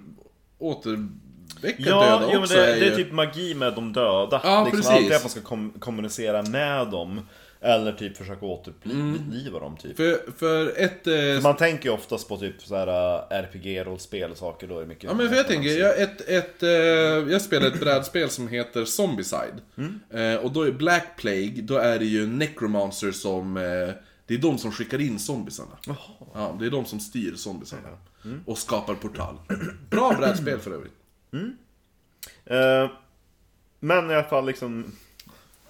återväcka Ja, döda men också. det, är det ju- är typ magi med de döda. Ja, liksom precis. Alltid att man ska kom kommunicera med dem. Eller typ försöka återuppliva dem typ. För, för ett... Eh, Man tänker ju oftast på typ så här eh, RPG-rollspel och saker, då är det mycket... Ja men för jag tänker, jag, ett, ett, eh, jag spelar ett brädspel som heter Zombicide. Eh, och då är Black Plague, då är det ju Necromancer som... Eh, det är de som skickar in zombisarna. Ja, det är de som styr zombisarna. Och skapar portal. Bra brädspel för övrigt. Eh, men i alla fall liksom...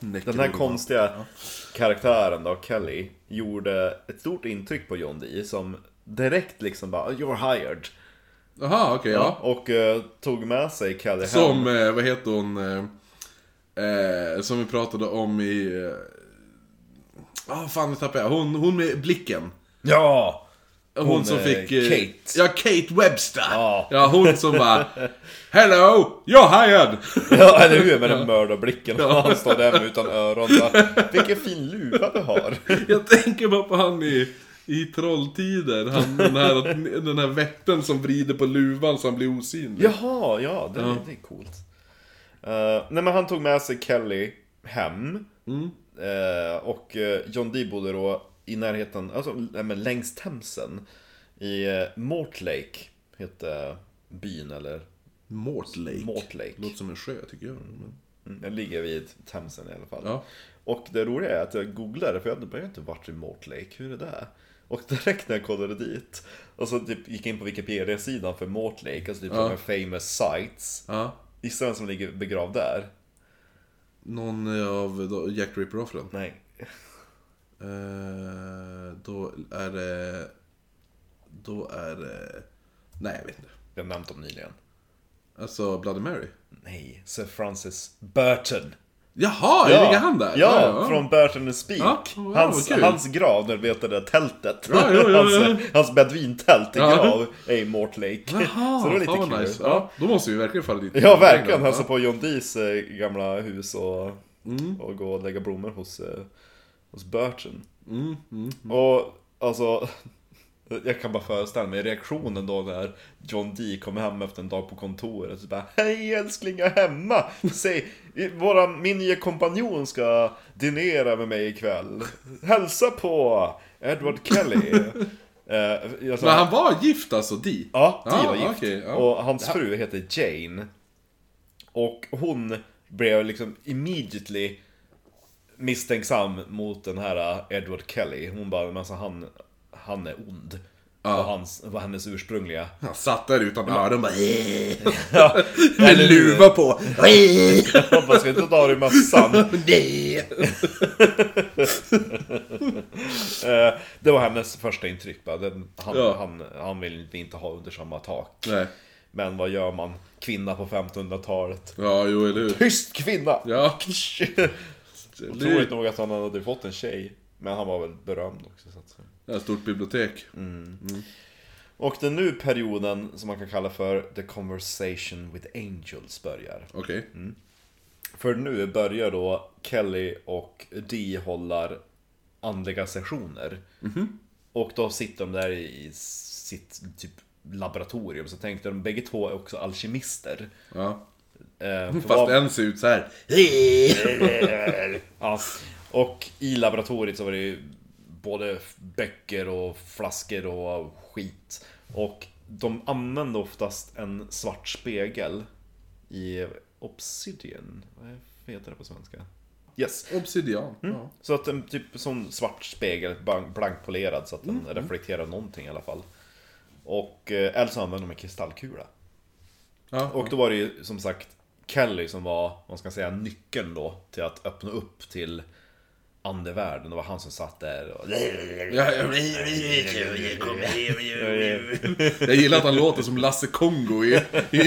Den här konstiga karaktären då, Kelly, gjorde ett stort intryck på John Dee som direkt liksom bara 'You're hired' Jaha, okej, ja. Och eh, tog med sig Kelly hem. Som, eh, vad heter hon? Eh, eh, som vi pratade om i... Ja, ah, fan nu tappade jag. Hon, hon med blicken. Ja! Hon, Hon, som eh, fick... eh, Kate. Ja, Kate Webster! Ja. ja, hon som bara... Hello! You're hired! Ja, eller hur? Med den mördarblicken. Han står där med utan öron. Bara, Vilken fin luva du har. Jag tänker bara på han i, i Trolltider. Han, den, här, den här vätten som vrider på luvan så han blir osynlig. Jaha, ja, det, det är coolt. Uh, nej men han tog med sig Kelly hem. Eh, och eh, John Dee bodde då i närheten, alltså men längs Themsen. I uh, Mortlake, hette byn eller Mortlake. Mortlake. Låter som en sjö tycker jag. Men... Mm, Den ligger vid Themsen i alla fall. Ja. Och det roliga är att jag googlade, för jag hade inte varit i Mortlake, hur är det? Och direkt när jag kollade dit, och så typ gick in på Wikipedia-sidan för Mortlake, alltså typ Ja. famous sites. Ja. Gissa vem som ligger begravd där? Någon av då- Jack Ripper-offren. Nej. Eh, då är det... Då är det... Nej, jag vet inte. Jag har nämnt dem nyligen. Alltså Bloody Mary. Nej, Sir Francis Burton. Jaha, ja. ligger han där? Ja, från Burton and Speak. Ja, wow, hans, hans grav, när du vet det där tältet. Ja, jo, jo, hans, hans beduintält i Ja. grav är i Mortlake. Jaha, så det var lite kul. nice. Ja, då måste vi verkligen fara dit. Ja, verkligen. Hälsa Ja. på John Dees eh, gamla hus och, Mm. och gå och lägga blommor hos, eh, hos Burton. Mm, mm. Och alltså, jag kan bara föreställa mig reaktionen då när John Dee kommer hem efter en dag på kontoret och bara Hej älskling, jag är hemma! Säg, våran, min nya kompanjon ska dinera med mig ikväll. Hälsa på Edward Kelly. eh, alltså, Men han var gift alltså, Dee? Ja, Dee Ja, var gift. okej, ja. Och hans fru heter Jane. Och hon blev liksom immediately misstänksam mot den här Edward Kelly. Hon bara, men alltså han, han är ond. var, hans, var hennes ursprungliga. Han satt där utan öron bara... Ja, Med luva på. Man ska inte ta dig mössan. Det var hennes första intryck bara. Den, han, Ja. han, han vill inte ha under samma tak. Nej. Men vad gör man? Kvinna på 1500-talet. Ja, jo, eller hur. Tyst kvinna! Ja. Otroligt nog att han hade fått en tjej. Men han var väl berömd också. Så att säga. Det är ett stort bibliotek. Och den nu perioden som man kan kalla för The Conversation with Angels börjar. Okej. För nu börjar då Kelly och Dee håller andliga sessioner. Och då sitter de där i sitt typ laboratorium. Så tänkte de, bägge två är också alkemister. Ja. Eh, Fast vad- en ser ut så här. Ja. Och i laboratoriet så var det ju både böcker och flaskor och skit. Och de använde oftast en svart spegel i Obsidian. Vad heter det på svenska? Yes. Obsidian. Ja. Så att en typ sån svart spegel, blank- blankpolerad så att den reflekterar någonting i alla fall. Och eh, eller så använde de en kristallkula. Ja. Och då var det ju som sagt Kelly som var, man ska säga, nyckeln då till att öppna upp till andevärlden. Det var han som satt där och... Ja, ja. Jag gillar att han låter som Lasse Kongo i, i,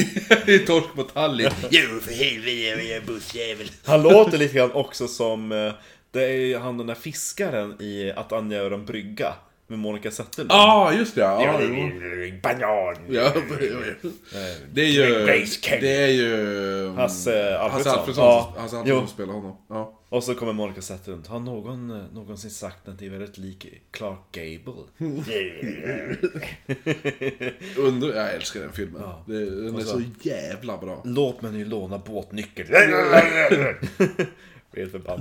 i Torsk på Tallinn. Jo, för helvete, jag är bussjävel. Han låter lite grann också som, eh, det är han den där fiskaren i Att angöra en brygga. Med Monica Zetterlund. Ja, ah, just det. Ja. Banan. Ja, det är ju... Kelly. Det är ju... Hasse Alfredsson. Hasse Alfredsson. Ja. Hasse Jo. Alfredsson spelar honom. Ja. Och så kommer Monica Zetterlund. Har någon eh, någonsin sagt att det är väldigt lik Clark Gable? Under, jag älskar den filmen. Ja. Det, den är så- så jävla bra. Låt mig nu låna båtnyckeln.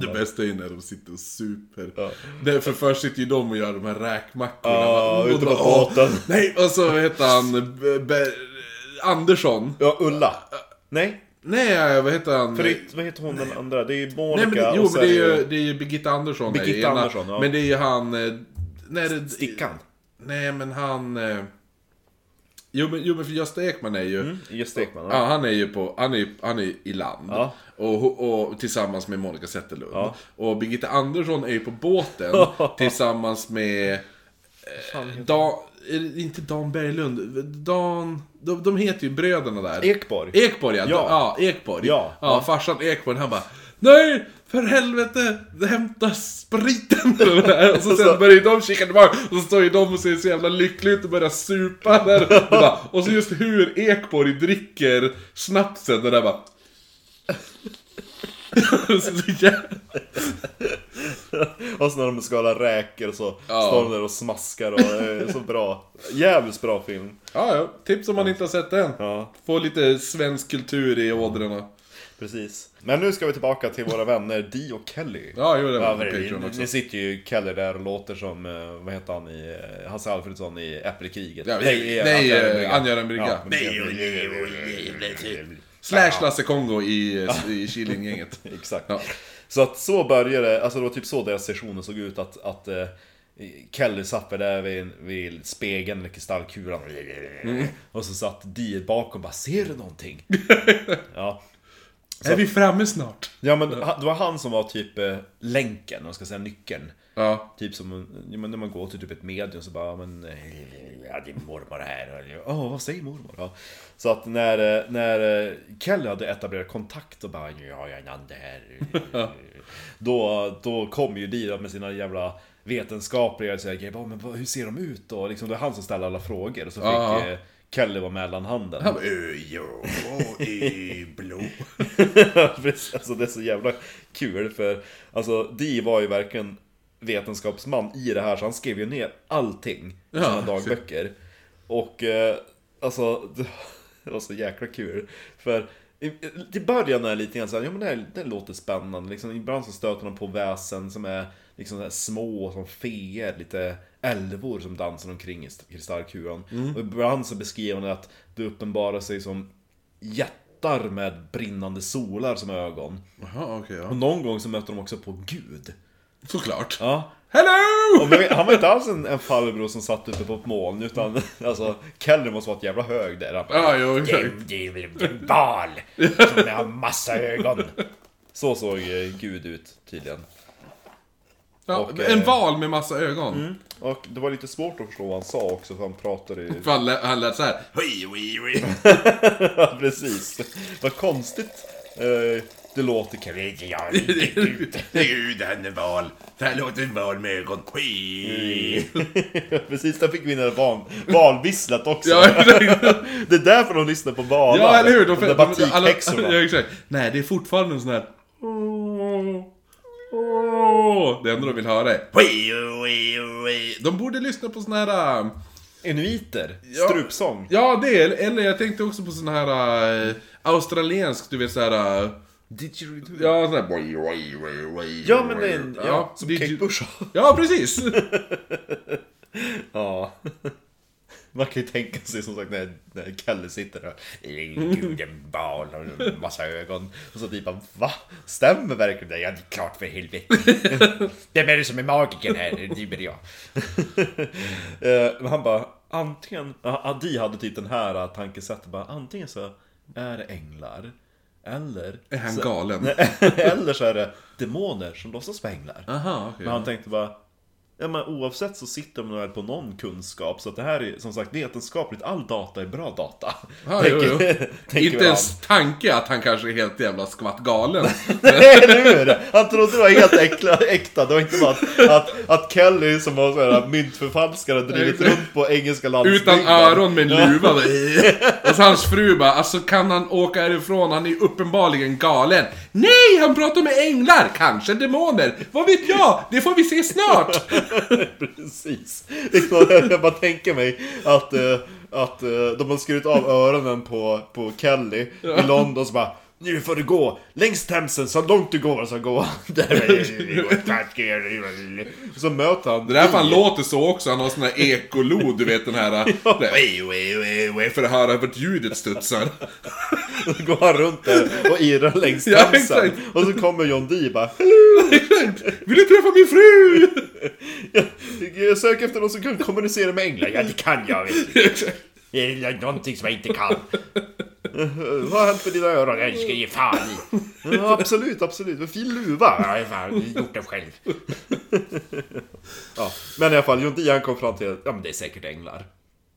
Det bästa är ju när de sitter och super. Ja. Det, för först sitter ju de och gör de här räkmackorna. Ja, ute på båten. Nej, och så heter han... B- B- Andersson. Ja, Ulla. Nej, Nej, vad heter han? för det, vad heter hon den andra? Det är ju Nej, Monica men, det- jo, och så men det är ju, det är ju Birgitta Andersson. Birgitta. Andersson, ja. Men det är ju han... eh, Nej, det, Stickan. Nej, men han... Jo, men, jo, men för Gösta Ekman är ju... Gösta Ekman. Ja, han är ju på, han är, han är i land. Ja. Och, och tillsammans med Monica Zetterlund. Ja. Och Birgitta Andersson är ju på båten tillsammans med... Eh, Dan, inte Dan Berglund, Dan... De, de heter ju bröderna där. Ekborg. Ekborg ja. Ja. ja Ekborg. Ja. ja farsan Ekborg han bara Nej! För helvete! Hämta spriten! och så sen börjar ju de kika tillbaka och så står ju de och ser så jävla lyckliga ut och börjar supa där. Och, bara, och så just hur Ekborg dricker snapsen, det där bara... Och så när de skalar räkor och så Ja. står de där och smaskar och är så bra. Jävligt bra film. Ja, ja. Tips om man inte har sett den. Ja, Få lite svensk kultur i ådrorna. Precis. Men nu ska vi tillbaka till våra vänner Dee och Kelly. Ja, jo, det var Ja, Patreon också. ni sitter ju Kelly där och låter som, eh, vad heter han i, eh, Hasse Alfredsson i Äppelkriget. Ja, nej, nej, eh, Angöra en brygga. Slash Lasse Kongo i, i Killinggänget. Exakt. Ja. Så att så började det, alltså det var typ så deras sessioner såg ut att, att Kelly satt där vid, vid spegeln, eller kristallkulan. Mm. Och så satt Dee bakom och bara Ser du någonting? ja. Är vi framme snart? ja men det var han som var typ eh, länken, om man ska säga nyckeln. Ja. Typ som ja, när man går till typ ett medium så bara men eh, Ja din mormor här och Åh vad säger mormor? Ja. Så att när, eh, när Kelly hade etablerat kontakt och bara Ja jag är Nande här då, då kom ju Dira med sina jävla vetenskapliga så grejer. Bara, men hur ser de ut då? Liksom, det är han som ställer alla frågor och så fick Ja. Kelly vara mellanhanden. Han bara, "Ö, jo, i blå. Alltså det är så jävla kul för alltså Dee var ju verkligen vetenskapsman i det här så han skrev ju ner allting i Ja, sina dagböcker. Och eh, alltså det var så jäkla kul. För i, början är det lite grann såhär, ja men det, här, det låter spännande. Liksom, ibland så stöter de på väsen som är liksom små som feer, lite älvor som dansar omkring i st- kristallkulan. Och ibland så beskriver han att det uppenbarar sig som jättar med brinnande solar som ögon. Okej, Och ja. någon gång så möter de också på Gud. Såklart. Ja, Hello! Och han var inte alls en, en farbror som satt uppe på ett moln utan alltså Kelly måste vara ett jävla hög där. Han bara, Ja, jo, exakt. val som har massa ögon. Så såg eh, Gud ut tydligen. Ja, och, en eh, val med massa ögon. Och det var lite svårt att förstå vad han sa också för han pratade. För han, lät, han lät såhär. Oj, oj, oj. Ja, precis. Vad konstigt eh, det låter. Gud, han är val. Det här låter en val med ögon. Oj. precis, där fick vi in det val, valvisslet också. Ja, exakt. det är därför de lyssnar på valar. Ja, eller hur? De, De där de, alla, batikhäxorna. ja, exakt. Nej, det är fortfarande en sån här... Åh, Det enda de vill höra är... De borde lyssna på sån här... äh, Inuiter, Ja. strupsång. Ja, det är, eller jag tänkte också på sån här äh, australiensk, du vet såhär... Äh, Didgeridoo. ja, sån här... Ja men det är en, ja, Ja, som Kate Bush Ja, precis! Ja. Man kan ju tänka sig som sagt när, när Kalle sitter där. Gud, en val och en massa ögon. Och så typ bara, va? Stämmer verkligen det? Ja, det är klart för helvete. Vem är det som är magikern här? Det är jag. Eh, Men han bara, antingen, Adi hade typ den här tankesättet bara, antingen så är det änglar, eller... Är han galen? eller så är det demoner som låtsas vara änglar. Aha, okej. Men han tänkte bara, ja men oavsett så sitter de väl på någon kunskap, så att det här är som sagt vetenskapligt, all data är bra data. Ja, jo, jo. tänker Inte ens tanke att han kanske är helt jävla skvatt galen. Eller hur? Han trodde det var helt äkla, äkta. Det var inte bara att, att, att Kelly som var såhär myntförfalskare drivit runt på engelska landsbygden. Utan öron med en luva. Och så hans fru bara, alltså kan han åka härifrån? Han är uppenbarligen galen. Nej, han pratar med änglar! Kanske demoner. Vad vet jag? Det får vi se snart! Precis. Jag bara tänker mig att, eh, att eh, de har skurit av öronen på, på Kelly i London så bara nu får du gå längs Themsen så långt du går så gå. Så möter han Det är därför han låter så också. Han har sån här ekolod, du vet den här... För att höra vart ljudet studsar. Så går han runt där och irrar längs Ja, Themsen. exakt. och så kommer John Dee bara Vill du träffa min fru? Jag söker efter någon som kan kommunicera med änglar. Ja, det kan jag. Vet Det är någonting som jag inte kan. Vad har hänt med dina öron? Jag ska ge fan i. Ja, absolut, absolut. Vad fin luva. Ja, jag har fan gjort det själv. Ja, men i alla fall, John Dee han kom fram till att ja, men det är säkert änglar.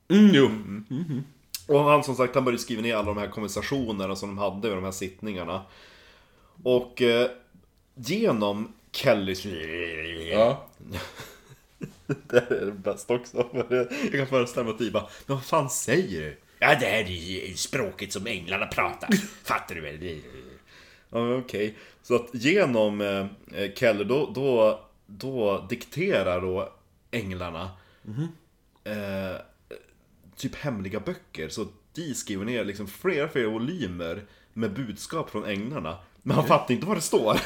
Mm, jo. Och han som sagt, han började skriva ner alla de här konversationerna som de hade vid de här sittningarna. Och eh, genom Kellys... Ja. Det här är det bästa också. Jag kan föreställa mig att de bara, men vad fan säger du? Ja, det här är ju språket som änglarna pratar. Fattar du väl? Ja, okej. Så att genom eh, Keller, då, då, då dikterar då änglarna eh, typ hemliga böcker. Så de skriver ner liksom flera, flera volymer med budskap från änglarna. Men han fattar inte vad det står.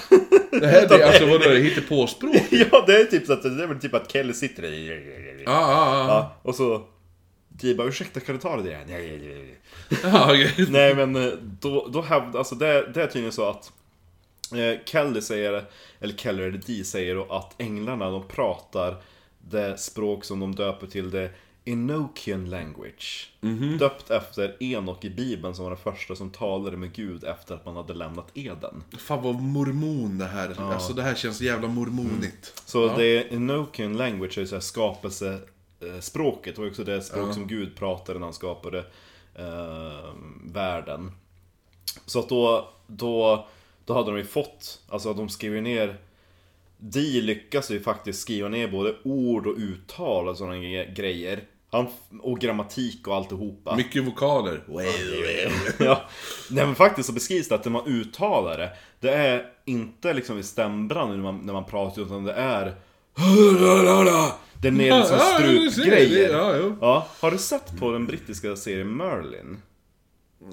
Det här det är alltså vadå, det hittar på språk? ja, det är typ så att det är väl typ att Kelly sitter där. Ja, ja, ja. Ja, och så... De bara, ursäkta kan du ta det där? Nej, nej, nej. ja okej. Nej men eh, då, då hävdar, alltså det, det är tydligen så att eh, Kelly säger, eller Keller eller de säger då att änglarna de pratar det språk som de döper till det Enochian language. Döpt efter Enok i Bibeln som var den första som talade med Gud efter att man hade lämnat Eden. Fan vad mormon det här Alltså det här känns jävla mormonigt. Så Ja. det Enochian language är ju så här skapelsespråket. Det var också det språk som Gud pratade när han skapade eh, världen. Så att då, då, då hade de ju fått, alltså de skrev ju ner De lyckas ju faktiskt skriva ner både ord och uttal och sådana gre- grejer. Han, och grammatik och alltihopa. Mycket vokaler. ja. Nej men faktiskt så beskrivs det att när man uttalar det Det är inte liksom i stämband när man, när man pratar utan det är Det är mer liksom strupgrejer. Ja. Ja, har du sett på den brittiska serien Merlin?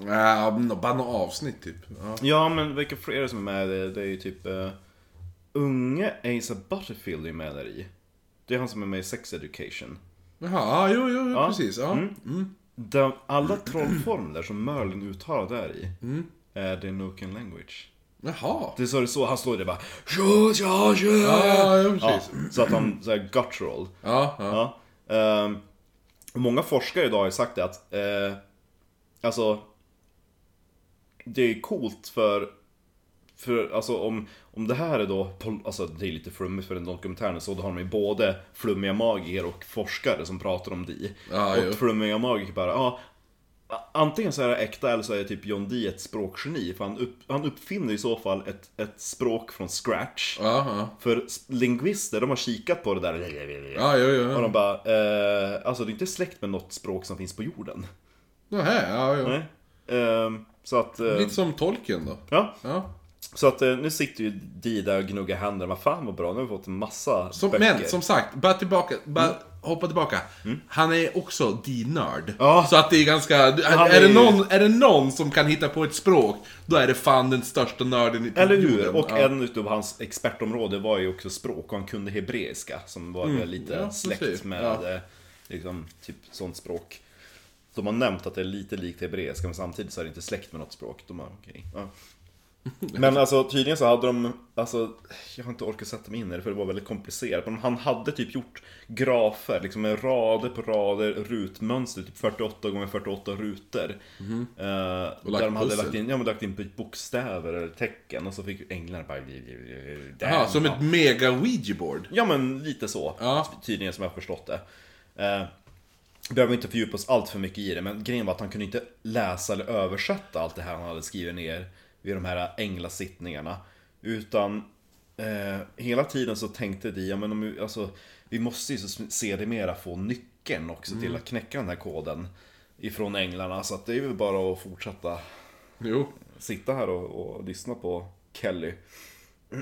Ja, bara några avsnitt typ. Ja. Ja men vilka fler är det som är med? Det, det är ju typ uh, Unge Asa Butterfield är med där i Det är han som är med i Sex Education Jaha, ja, jo, jo, Ja. precis. Ja. Mm. De, alla trollformler som Merlin uttalar där i Är det Noken language Jaha. Det är så det så, han står där bara ja. Ja, ja, Ja, precis. så att han såhär guttural. Ja, ja. Ja. Ehm, många forskare idag har ju sagt det att, eh, alltså, det är coolt för, för alltså om, om det här är då, alltså det är lite flummigt för den dokumentären så, då har de ju både flummiga magiker och forskare som pratar om. Ja, jo. och flummiga magiker bara, ja, Antingen så är det äkta eller så är typ John Dee ett språkgeni. För han, upp, han uppfinner i så fall ett, ett språk från scratch. Ja, ja. För lingvister, de har kikat på det där. Ja, jo, jo. Och de bara, eh, alltså det är inte släkt med något språk som finns på jorden. Nähä, ja, jo. Nej. Ehm, så att, eh, Lite som tolken då. ja. Ja. Så att eh, nu sitter ju Di där och gnuggar händerna. Vad fan vad bra, nu har vi fått en massa Som, böcker. men som sagt, bara tillbaka, bara hoppa tillbaka. Han är också D-nörd. Mm. Ja. Så att det är ganska, är, är det någon, är det någon som kan hitta på ett språk, då är det fan den största nörden i Eller hur? Och ja. en utav hans expertområde var ju också språk och han kunde hebreiska som var väl lite Mm. Ja, släkt precis. med Ja. eh, liksom, typ sånt språk. De har nämnt att det är lite likt hebreiska men samtidigt så är det inte släkt med något språk. De har, ja. Men alltså tydligen så hade de, alltså jag har inte orkat sätta mig in i det för det var väldigt komplicerat. Men han hade typ gjort grafer, liksom med rader på rader, rutmönster, typ 48 gånger 48 rutor. Eh, lagt där de hade lagt in, ja, men lagt in bokstäver eller tecken och så fick änglarna bara... Jaha, som ett mega Ouija-board. Ja men lite så, Ja. tydligen som jag har förstått det. Eh, behöver inte fördjupa oss allt för mycket i det, men grejen var att han kunde inte läsa eller översätta allt det här han hade skrivit ner vid de här änglasittningarna. Utan eh, hela tiden så tänkte de, ja men om, vi- alltså, vi måste ju se det mera få nyckeln också till att knäcka den här koden ifrån änglarna. Så att det är väl bara att fortsätta Jo. sitta här och, och lyssna på Kelly.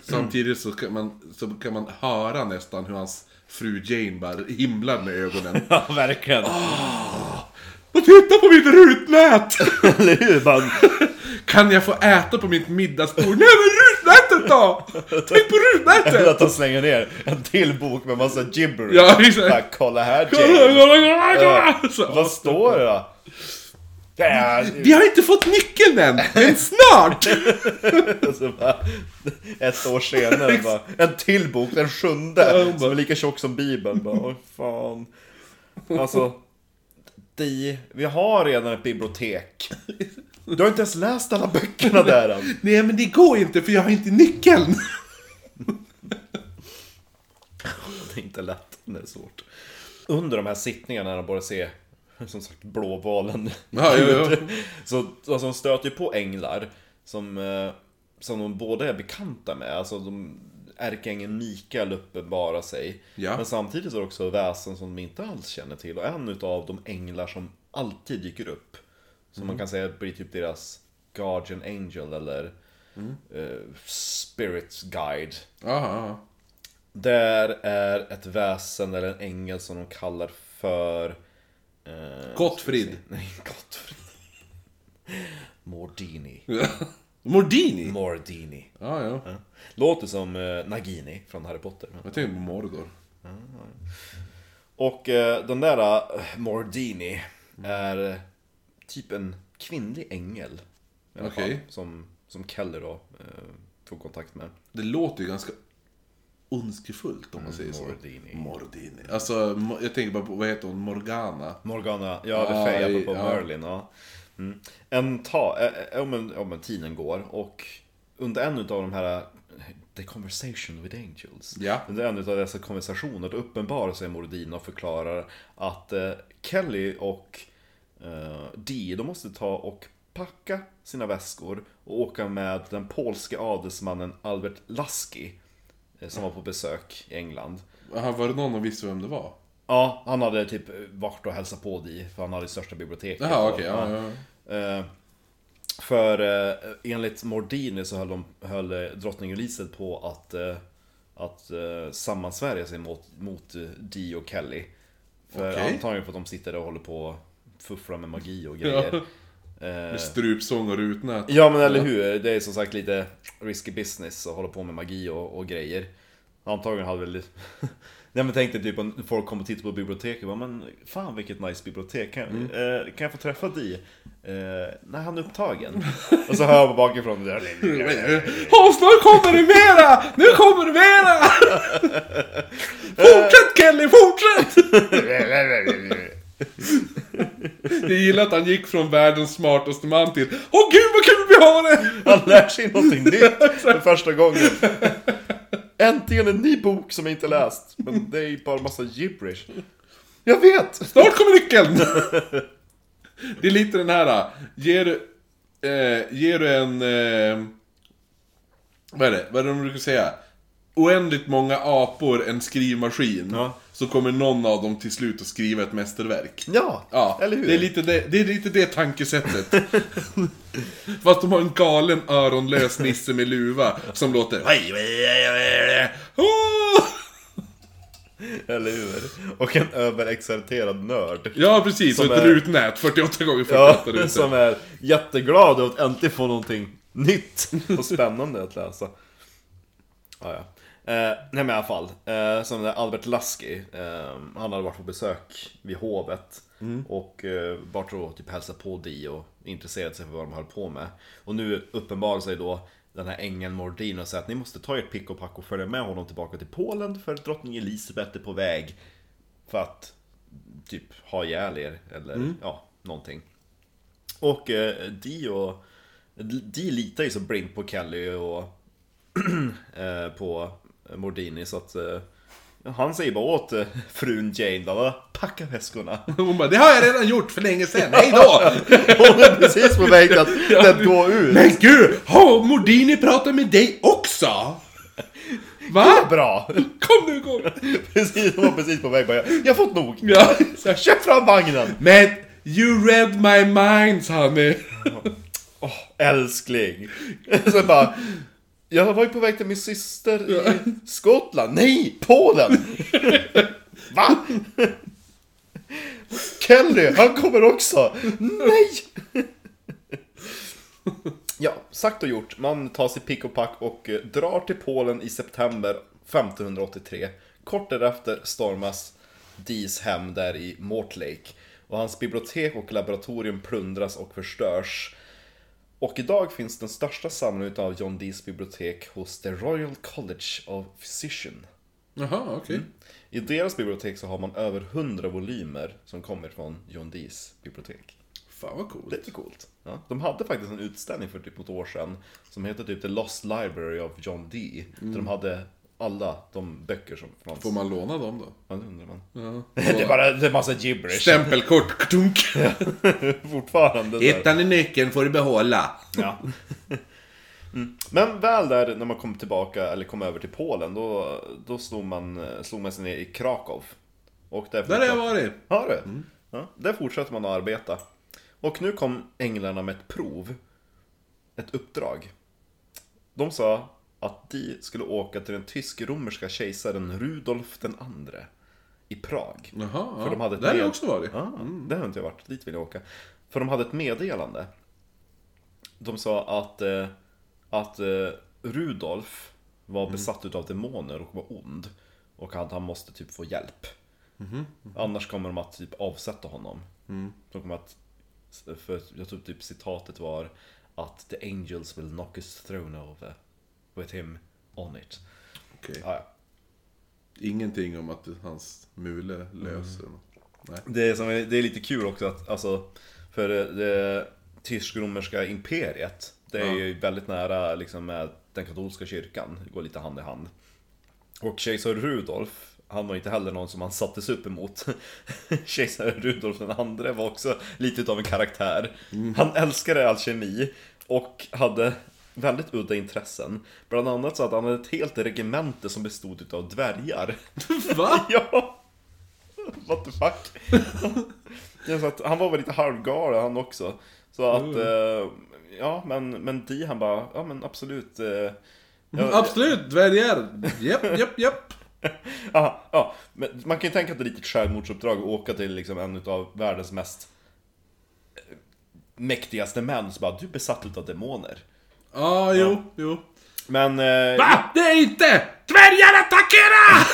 Samtidigt så kan, man, så kan man höra nästan hur hans fru Jane bara himlar med ögonen. Ja, verkligen. Och titta på mitt rutnät! Eller hur? Man, Kan jag få äta på mitt middagsbord? Nej men rutnätet då! Tänk på rutnätet! att de slänger ner en till bok med massa gibberish. Ja, exakt. Bara, kolla här Jane. Så, Vad står det då? Vi har inte fått nyckeln än, men snart! Bara, ett år senare bara, en till bok, den sjunde, som är lika tjock som bibeln. Bara, fan. Alltså, de, vi har redan ett bibliotek. Du har inte ens läst alla böckerna där än. Nej men det går inte för jag har inte nyckeln. Det är inte lätt, det är svårt. Under de här sittningarna när de börjar se, som sagt, blåvalen. Ja, ja, ja. Så alltså, de stöter ju på änglar som, eh, som de båda är bekanta med. Alltså de, ärkeängeln Mikael uppenbarar sig. Ja. Men samtidigt är det också väsen som de inte alls känner till. Och en utav de änglar som alltid dyker upp. Som man kan säga blir typ deras Guardian Angel eller eh, Spirit Guide. Aha. Där är ett väsen eller en ängel som de kallar för... Eh, Gottfrid. Nej, Gottfrid. Mordini. Mordini? Mordini. Ja, ja. Låter som eh, Nagini från Harry Potter. Jag tänkte på Mordor. Och eh, den där Mordini är eh, typ en kvinnlig ängel. i alla Okej. fall, Som, som Kelly då eh, får kontakt med. Det låter ju ganska ondskefullt om man säger så. Mordini. Mordini. Alltså, jag tänker bara på, vad heter hon? Morgana? Morgana, ja det är apropå ja. Merlin. Ja. Mm. En ta, äh, om, en, om en tiden går och under en utav de här The Conversation with Angels. Ja. Under en utav dessa konversationer då uppenbarar sig Mordina och förklarar att eh, Kelly och eh, Dee, de måste ta och packa sina väskor och åka med den polske adelsmannen Albert Lasky eh, som var på besök i England. Var det någon som visste vem det var? Ja, han hade typ varit och hälsat på Di, för han hade största biblioteket. Jaha, okej. ja, ja. Eh, För eh, enligt Mordini så höll, de, höll eh, drottning Elisabeth på att, eh, att eh, sammansvärja sig mot, mot eh, Di och Kelly. För Okej. antagligen för att de sitter och håller på och fuffrar med magi och grejer. Ja. Eh, Med strupsång och rutnät. Ja men eller hur, det är som sagt lite risky business att hålla på med magi och, och grejer. Antagligen hade väl... Nej men tänk dig typ om folk kommer och tittar på biblioteket bara, men fan vilket nice bibliotek. Kan, Mm. eh, kan jag få träffa Di? Eh, nej han är upptagen. och så hör man bakifrån det. Åh, snart kommer det mera! Nu kommer det mera! fortsätt Kelly, fortsätt! Jag gillar att han gick från världens smartaste man till Åh gud vad kul vi har det! Han lär sig någonting nytt för första gången. Äntligen en ny bok som jag inte läst. Men det är bara massa gibberish. Jag vet! Snart kommer nyckeln! Det är lite den här, ger du, eh, ger du en... Eh, vad är det? Vad är det de brukar säga? Oändligt många apor en skrivmaskin. Ja. Så kommer någon av dem till slut att skriva ett mästerverk. Ja, Ja, eller hur? Det, är lite det, det är lite det tankesättet. Fast de har en galen öronlös nisse med luva som låter... Eller hur? Och en överexalterad nörd. Ja, precis. Och ett är- rutnät 48 gånger 48 Ja, som är jätteglad att äntligen få någonting nytt och spännande att läsa. Ja, ja. Eh, nej men i alla fall, eh, som Albert Lasky, eh, han hade varit på besök vid hovet och eh, bara tror typ hälsa på Di och intresserat sig för vad de höll på med. Och nu uppenbarar sig då den här ängeln Mordin och säger att ni måste ta ert pick och pack och följa med honom tillbaka till Polen för drottning Elisabeth är på väg för att typ ha ihjäl er eller ja, någonting. Och eh, Di och Di litar ju så blint på Kelly och eh, på Mordini så att eh, han säger bara åt eh, frun Jane då, packa väskorna. Hon bara, det har jag redan gjort för länge sedan, hej då! Hon är precis på väg att, att gå ut. Men gud, har Mordini pratat med dig också? Va? Bra! Kom nu, kom! Precis, hon var precis på väg bara, jag har fått nog. Ja. Så jag köp fram vagnen! Men, you read my mind, honey. Åh, älskling! Så bara, jag var ju på väg till min syster i Skottland. Nej, Polen! Va? Kelly, han kommer också! Nej! Ja, sagt och gjort. Man tar sig pick och pack och eh, drar till Polen i september 1583. Kort därefter stormas Dees hem där i Mortlake. Och hans bibliotek och laboratorium plundras och förstörs. Och idag finns den största samlingen av John Dees bibliotek hos The Royal College of Physician. Jaha, okej. I deras bibliotek så har man över 100 volymer som kommer från John Dees bibliotek. Fan vad coolt. Lite coolt. Ja. De hade faktiskt en utställning för typ ett år sedan som heter typ The Lost Library of John Dee. Där de hade alla de böcker som fanns. Får man låna dem då? Ja, det undrar man. Ja. Det är bara det är massa gibberish. Stämpelkort, ktunk. Fortfarande. där. Ettan i nyckeln får du behålla. Ja. Mm. Men väl där när man kom tillbaka, eller kom över till Polen, då, då slog, man, slog man sig ner i Krakow. Och där, Där har jag varit. Har du? Ja, där fortsätter man att arbeta. Och nu kom änglarna med ett prov. Ett uppdrag. De sa att de skulle åka till den tysk-romerska kejsaren Rudolf den andre. I Prag. Jaha, För de hade ett där har jag också varit. Ja, det har inte jag varit. Dit vill jag åka. För de hade ett meddelande. De sa att, eh, att eh, Rudolf var besatt utav demoner och var ond. Och att han måste typ få hjälp. Annars kommer de att typ avsätta honom. De kommer att, för jag tror typ citatet var att the angels will knock his throne over with him on it. Okej. Ja, ja. Ingenting om att hans mule löser något. Nej. Det är, som, det är lite kul också att, alltså, för det, det tysk-romerska imperiet, det är Ja. ju väldigt nära liksom, med den katolska kyrkan, det går lite hand i hand. Och kejsar Rudolf, han var inte heller någon som man sattes upp emot. kejsar Rudolf den andre var också lite utav en karaktär. Han älskade alkemi och hade väldigt udda intressen. Bland annat så att han hade ett helt regemente som bestod utav dvärgar. Va? Ja! What the fuck? ja, så att han var väl lite halvgalen han också. Så att, eh, ja men, men Di han bara, ja men absolut. Eh, ja, Absolut, dvärgar. Japp, japp, japp. ja, ja, men man kan ju tänka att det är lite ett självmordsuppdrag att åka till liksom en av världens mest eh, mäktigaste män. Så bara, du är besatt utav demoner. Ja, jo, jo. Men... Eh, Va? Det är inte! Dvärgar attackera!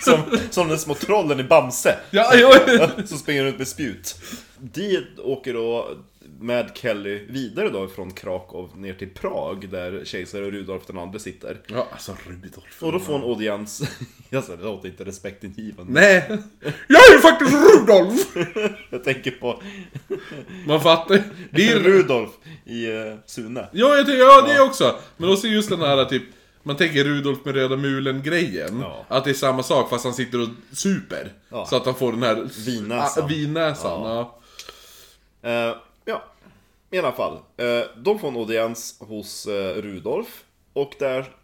Som, som de små trollen i Bamse. Ja, ja. Som springer runt med spjut. De åker då med Kelly vidare då från Krakow ner till Prag där kejsare Rudolf den andre sitter. Ja, alltså Rudolf. Och då får en audiens, jag sa det låter inte respektingivande. Nej. Jag är ju faktiskt Rudolf! Jag tänker på Man fattar Det är Rudolf i uh, Sune. Ja, jag tänker, ja det också. Men också just den här typ, man tänker Rudolf med röda mulen-grejen. Ja. Att det är samma sak fast han sitter och super. Ja. Så att han får den här Vinnäsan. Ah, vinnäsan. Ja. Ja, i alla fall. Eh, de får en audiens hos eh, Rudolf. Och där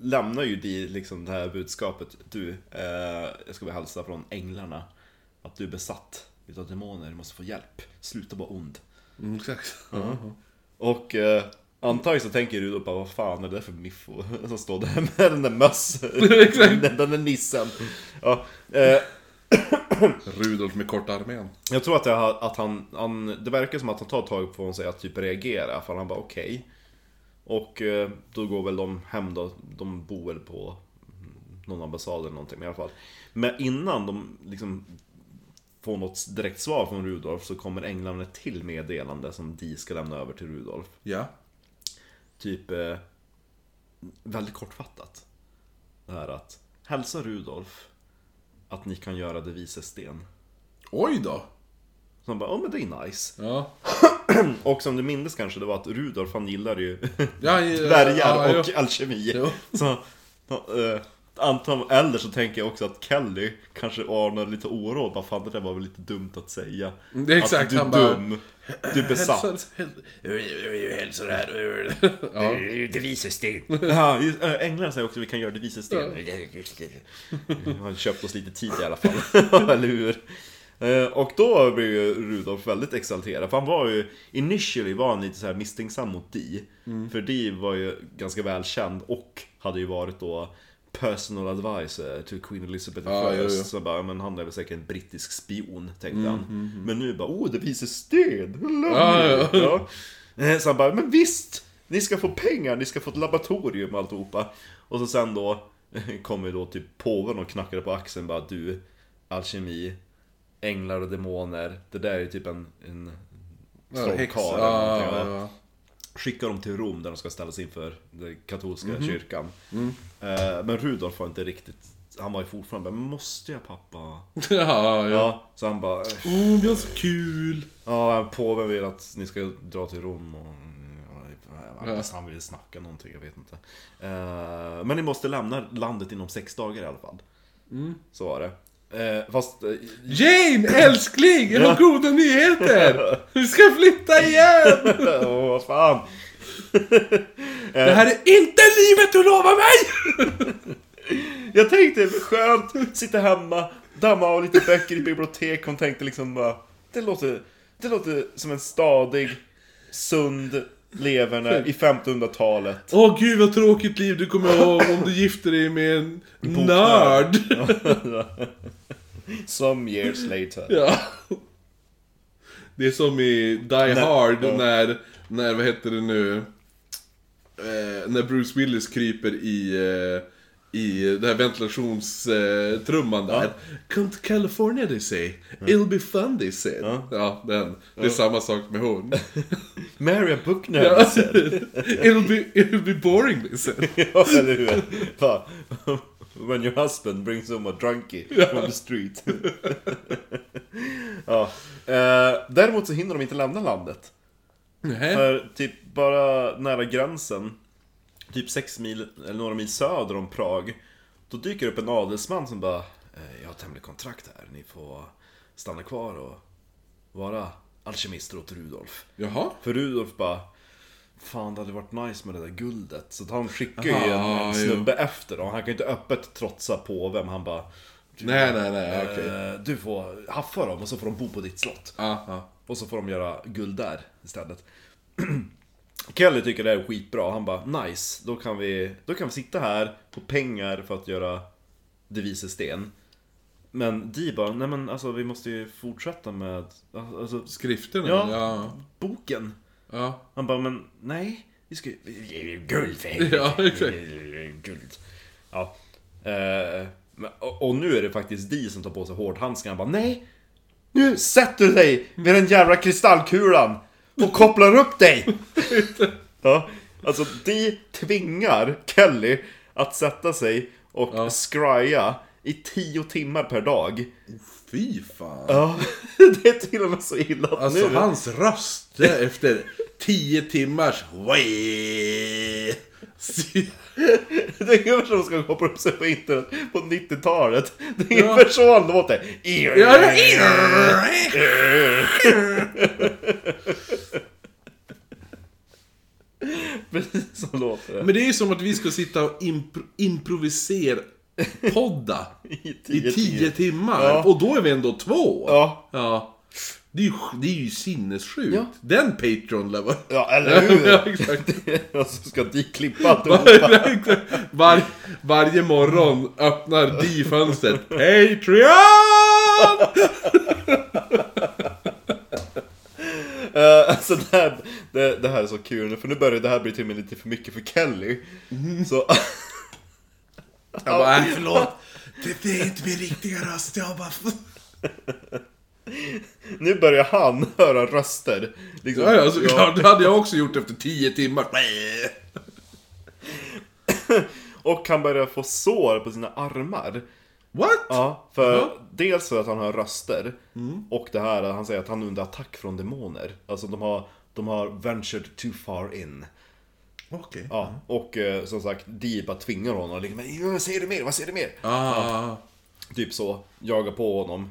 lämnar ju de liksom det här budskapet. Du, eh, jag ska bara hälsa från änglarna. Att du är besatt utav demoner, du måste få hjälp. Sluta vara ond. Mm, exakt. Och eh, antagligen så tänker Rudolf bara, vad fan är det för miffo som står där med den där den, den där nissen. Ja, eh, Rudolf med korta armén. Jag tror att, det, att han, han, det verkar som att han tar tag på sig att typ reagera, för han bara okej. Och eh, då går väl de hem då, de bor väl på någon ambassad eller någonting i alla fall. Men innan de liksom får något direkt svar från Rudolf så kommer änglarna ett till meddelande som de ska lämna över till Rudolf. Ja. Typ eh, väldigt kortfattat. Det här att hälsa Rudolf att ni kan göra det vises sten. Oj då. Så han bara, ja men det är nice. Ja. Och som du minns kanske, det var att Rudolf han gillade ju Ja, ja, dvärgar ja, och ja. alkemi. Jo. Så, äh, antar eller så tänker jag också att Kelly kanske anar lite oro, bara fan det där var väl lite dumt att säga. Det är exakt, att du är han bara- dum, du är besatt. Hälsar- här. Ja. Det visar sten. Ja, äh, änglarna säger också att vi kan göra det vises sten. Han har köpt oss lite tid i alla fall, eller hur? Eh, Och då blir ju Rudolf väldigt exalterad, för han var ju Initially var han lite så här misstänksam mot Dee För Dee var ju ganska välkänd och hade ju varit då Personal advisor till Queen Elizabeth Ja, I. Så bara, men han är väl säkert en brittisk spion, tänkte han Men nu bara, oh det visar sten! Hello. Ja. Eh, Så han bara, men visst! Ni ska få pengar, ni ska få ett laboratorium och alltihopa. Och så sen då kommer då typ påven och knackade på axeln bara du, alkemi, änglar och demoner, det där är typ en, en Ja, trollkarl eller någonting, ja. ja. Skickar dem till Rom där de ska ställas inför den katolska Mhm. kyrkan. Mm. Eh, Men Rudolf var inte riktigt, han var ju fortfarande bara, måste jag pappa? Ja, ja. Ja, så han bara, Åh, det är så kul! Ja, påven vill att ni ska dra till Rom och... Ja. Han ville snacka någonting, jag vet inte. Eh, men ni måste lämna landet inom sex dagar i alla fall. Så var det. Eh, fast... eh, Jane, älskling! Jag har goda nyheter! Vi ska flytta igen! Åh, vad fan! Det här är inte livet du lovar mig! Jag tänkte, skönt, sitta hemma, damma av lite böcker i bibliotek. Hon tänkte liksom bara... Det låter, det låter som en stadig, sund leverne i 1500-talet. Åh gud vad tråkigt liv du kommer ha om du gifter dig med en nörd! Some years later. Ja. Det är som i Die Hard ja. när, när, vad heter det nu? Eh, när Bruce Willis kryper i, eh, i den här ventilationstrumman där. Come to California they say. It'll be fun they said. Ja, den. Det är samma sak med hon. Maria Buckner Ja. said. it'll, be, it'll be boring they said. Ja, eller hur? Va? When your husband brings home a drunkie from the street. ja. Eh, däremot så hinner de inte lämna landet. Nej. För typ bara nära gränsen, typ sex mil, eller några mil söder om Prag, då dyker upp en adelsman som bara eh, Jag har ett hemligt kontrakt här, ni får stanna kvar och vara alkemister åt Rudolf. Jaha. För Rudolf bara Fan det hade varit nice med det där guldet. Så han skickar ju en, Aha, snubbe efter och han kan ju inte öppet trotsa påven. Han bara Nej, nej, nej, okej. eh, Du får haffa dem och så får de bo på ditt slott. Ja, ja. Och så får de göra guld där istället. Kelly tycker det är skitbra. Han bara nice, då kan vi, då kan vi sitta här på pengar för att göra devisesten. Men Dee bara, nej men alltså vi måste ju fortsätta med alltså, Skrifterna? Ja. Ja. boken. ja. Han bara, men nej. Vi ska ju... Guld för helvete. Ja, exakt. Guld. Ja. Eh, men- och, och nu är det faktiskt Di som tar på sig hårdhandskarna och bara Nej! Nu sätter du dig med den jävla kristallkulan och kopplar upp dig! ja, alltså Di tvingar Kelly att sätta sig och Ja. scrya i tio timmar per dag. Fy fan. Ja, det är till och med så illa att Alltså nu... hans röst efter tio timmars... Det är ungefär som de ska koppla upp sig på internet på 90-talet. Det är Ja. ungefär så han låter. Ja, ja. Precis så låter det. Men det är ju som att vi ska sitta och impro improvisera podda I i tio, tio timmar. Ja. Och då är vi ändå två. Ja. Ja. Det är ju, det är ju sinnessjukt. Ja. Den Patreon lär vara... Ja, eller hur? Ja, exakt. Och så ska de klippa alltihopa. Var, varje morgon öppnar de fönstret. Patreon! Uh, alltså det här, det, det här är så kul för nu börjar det här bli till och med lite för mycket för Kelly. Så... Jag bara, äh, Förlåt. Det, det är inte min riktiga röst. Jag bara... nu börjar han höra röster. Liksom, Ja, ja, såklart. Det hade jag också gjort efter tio timmar. Och han börjar få sår på sina armar. What? Ja, för Jaha. dels för att han hör röster och det här, han säger att han är under attack från demoner. Alltså de har, de har ventured too far in. Okej. Ja, och eh, som sagt, Dee bara tvingar honom liksom, "Men, Vad säger du mer? Vad säger du mer? Ah. Typ så, jagar på honom.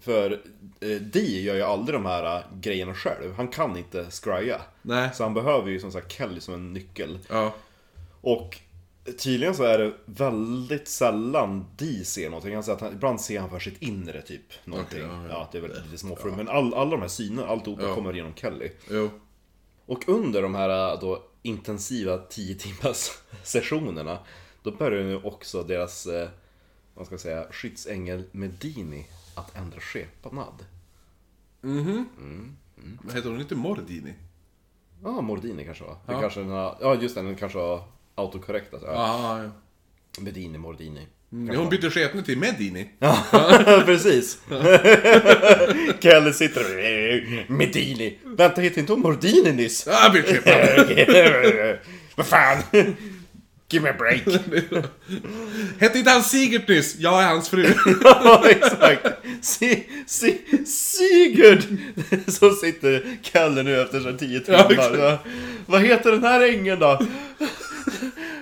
För eh, Dee gör ju aldrig de här eh, grejerna själv. Han kan inte scrya. Nej. Så han behöver ju som sagt Kelly som en nyckel. Ja. Och tydligen så är det väldigt sällan Dee ser någonting. Han säger att han, ibland ser han för sitt inre typ. Någonting. Okej, ja, ja, det är väldigt lite småfrum. Men all, alla de här synerna, alltihopa Ja. kommer genom Kelly. Jo. Och under de här äh, då intensiva 10 timmars sessionerna Då börjar nu också deras, eh, vad ska jag säga, skyddsängel Medini att ändra skepnad. Vad heter hon inte Mordini? Ja, Mordini kanske var. Det Ja. kanske den har, ja just det, den kanske var autokorrekt alltså. Ja. Ah, ja. Medini, Mordini. Mm, Hon bytte skepnad till Medini. Ja, precis. Kalle sitter och... Medini. Vänta, heter inte hon Mordini nyss? Ah, bytte skepnad. Vad fan? Give me a break. Hette inte han Sigert nyss? Jag är hans fru. Ja, exakt. Si, si, Sigurd! Så sitter Kalle nu efter så tio timmar. Ja, Vad heter den här ängeln då?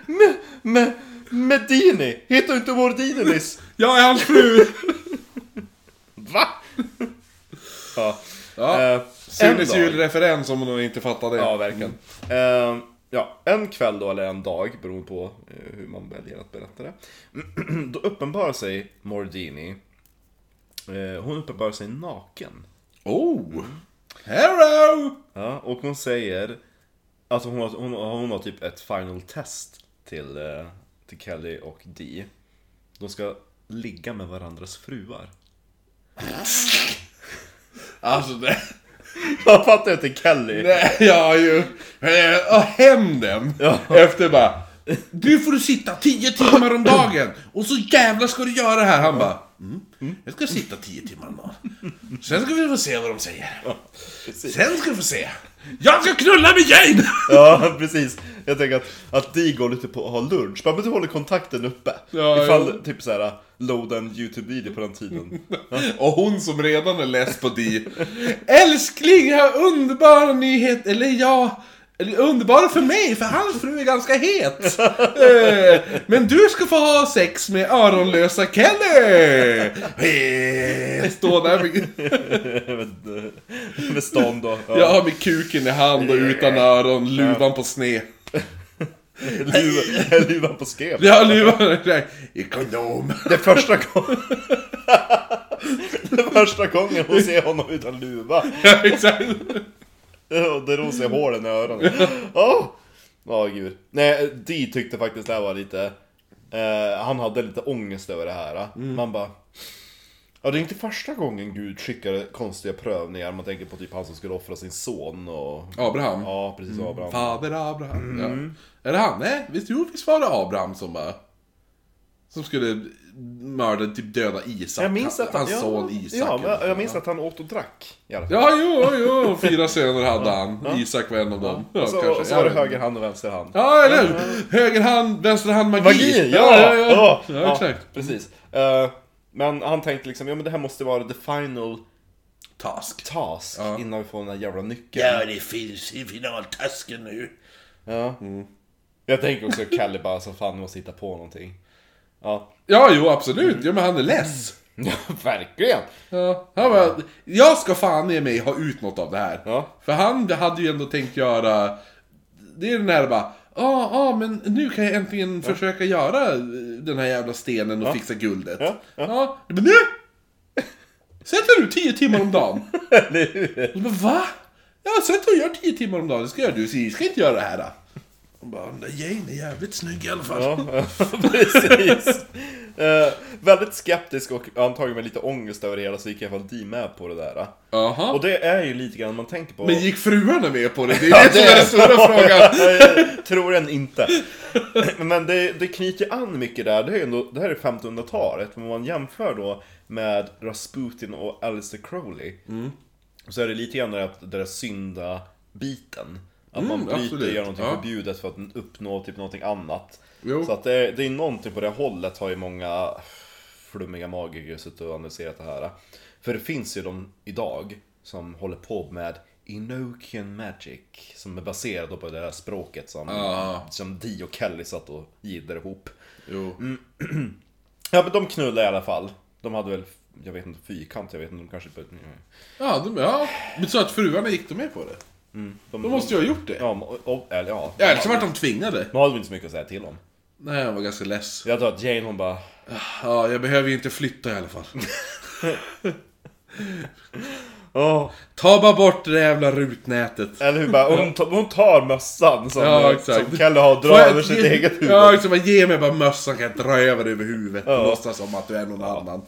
Me, me, Medini. Heter hon inte Mordini nyss? Jag är hans fru. Va? Ja. Ja. Eh, en Sunes dag. julreferens om hon inte fattade. Ja, verkligen. Eh, ja, en kväll då, eller en dag, beroende på eh, hur man väljer att berätta det. då uppenbarar sig Mordini. Eh, hon uppenbarar sig naken. Oh! Hello! Ja, och hon säger att hon har, hon, hon har typ ett final test till, eh, till Kelly och Dee. De ska ligga med varandras fruar. Alltså det... Jag fattar inte Kelly. Nej, ja ju. Eh, Och hämnden. Ja. Efter bara... Du får sitta 10 timmar om dagen och så jävla ska du göra det här. Han bara... Mm. Jag ska sitta 10 timmar om dagen. Sen ska vi få se vad de säger. Sen ska vi få se. Jag ska knulla med Jane! Ja, precis. Jag tänker att, att Dee går lite på att ha lunch. Bara, men du håller kontakten uppe. Ja, Ifall ja. typ såhär, loada en YouTube-video på den tiden. Och hon som redan är less på Di. Älskling, jag har underbara nyheter. Eller ja... Eller underbara för mig, för hans fru är ganska het. Eh, Men du ska få ha sex med öronlösa Kelly! Eh, Stå där med, med, med stånd och... har med kuken i hand och utan öron, luvan på sned. Luvan, luvan på. Jag har luvan i kondom. Det första gången... det första gången hon ser honom utan luva. Ja, exakt. Och hon ser hålen i öronen. Åh! Ja, gud. Nej, Dee tyckte faktiskt det här var lite... Eh, han hade lite ångest över det här. Man bara... Ja, det är inte första gången Gud skickar konstiga prövningar. Man tänker på typ han som skulle offra sin son och... Abraham. Ja, precis. Abraham. Fader Abraham. Mm. Ja. Är det han? Nej, visst, jo, visst var det Abraham som bara... Som skulle mörda, typ döda Isak. Jag minns att han, Hans ja, son Isak. Ja, men jag minns att han åt och drack. I alla fall. Ja, jo, jo, fyra söner hade han. Isak var en av dem. Ja, och så, kanske. och så var det höger hand och vänster hand. Ja, eller hur? Höger hand, vänster hand, magi. Magi! ja, Ja! ja, ja. ja, exakt. Precis. Eh, men han tänkte liksom, ja men det här måste vara the final Task. task Ja. innan vi får den där jävla nyckeln. Ja, det finns i finaltasken nu. Ja. Jag tänker också Kalle bara så fan, måste hitta på någonting. Ja. Ja, jo, absolut. Ja, men han är less. Ja, verkligen! Ja, han bara, jag ska fan i mig ha ut något av det här. Ja. För han hade ju ändå tänkt göra, det är den här bara, ja, ja, men nu kan jag äntligen försöka göra den här jävla stenen och fixa guldet. Ja. Men nu! Sätter du 10 timmar om dagen? Eller hur? Va? Ja, sätt och gör 10 timmar om dagen, det ska jag du, så ska inte göra det här. Då. Och bara, den där Jane är jävligt snygg i alla fall. Ja, precis. Eh, väldigt skeptisk och antagligen med lite ångest över det hela så gick i alla fall Dee med på det där. Jaha. Och det är ju lite grann man tänker på... Men gick fruarna med på det? Det är det som är den stora frågan. Jag tror den inte. Men det, det knyter an mycket där. Det, är ju ändå, det här är 1500-talet. Men om man jämför då med Rasputin och Aleister Crowley. Så är det lite grann det där, det där synda-biten. Att man Mm, bryter absolut. och gör någonting Ja. förbjudet för att uppnå typ någonting annat. Jo. Så att det, det är någonting på det hållet har ju många flummiga magiker suttit och analyserat det här. För det finns ju de idag som håller på med Enochian Magic. Som är baserad på det här språket som, Ja. som Dee och Kelly satt och jiddade ihop. Jo. Ja men de knullade i alla fall. De hade väl, jag vet inte, fyrkant, jag vet inte, de kanske... Ja, de, ja. Men så att fruarna gick de med på det? De, De måste ju ha gjort det. Ja, och, och, eller ja. Ja, eller så vart de tvingade. De hade väl inte så mycket att säga till om. Nej, jag var ganska less. Jag tror att Jane hon bara... Ja, jag behöver ju inte flytta i alla fall. Åh, Ta bara bort det där jävla rutnätet. Eller hur bara, hon, tar- hon tar mössan som, Ja, exakt. som Kalle har, Får drar jag över sitt ge- eget huvud. Ja, liksom, bara, ge mig bara mössan kan jag dra över över huvudet. Ja. Och låtsas som att du är någon annan.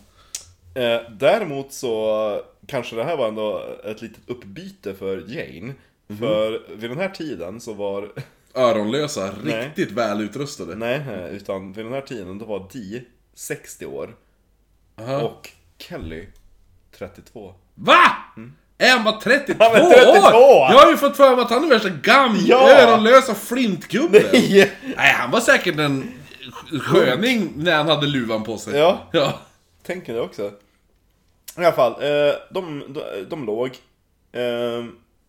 Eh, däremot så kanske det här var ändå ett litet uppbyte för Jane. Mhm. För vid den här tiden så var, Öronlösa, riktigt väl utrustade. nej, eh, utan vid den här tiden då var Dee 60 år Aha. och Kelly 32. Va? Är han bara 32, Han är 32! år? Jag har ju fått för mig att han är värsta gamla, Ja! öronlösa flintgubben. Nej! Nej, han var säkert en sköning när han hade luvan på sig. Ja. ja. Tänker det också. I alla fall, eh, de, de, de låg.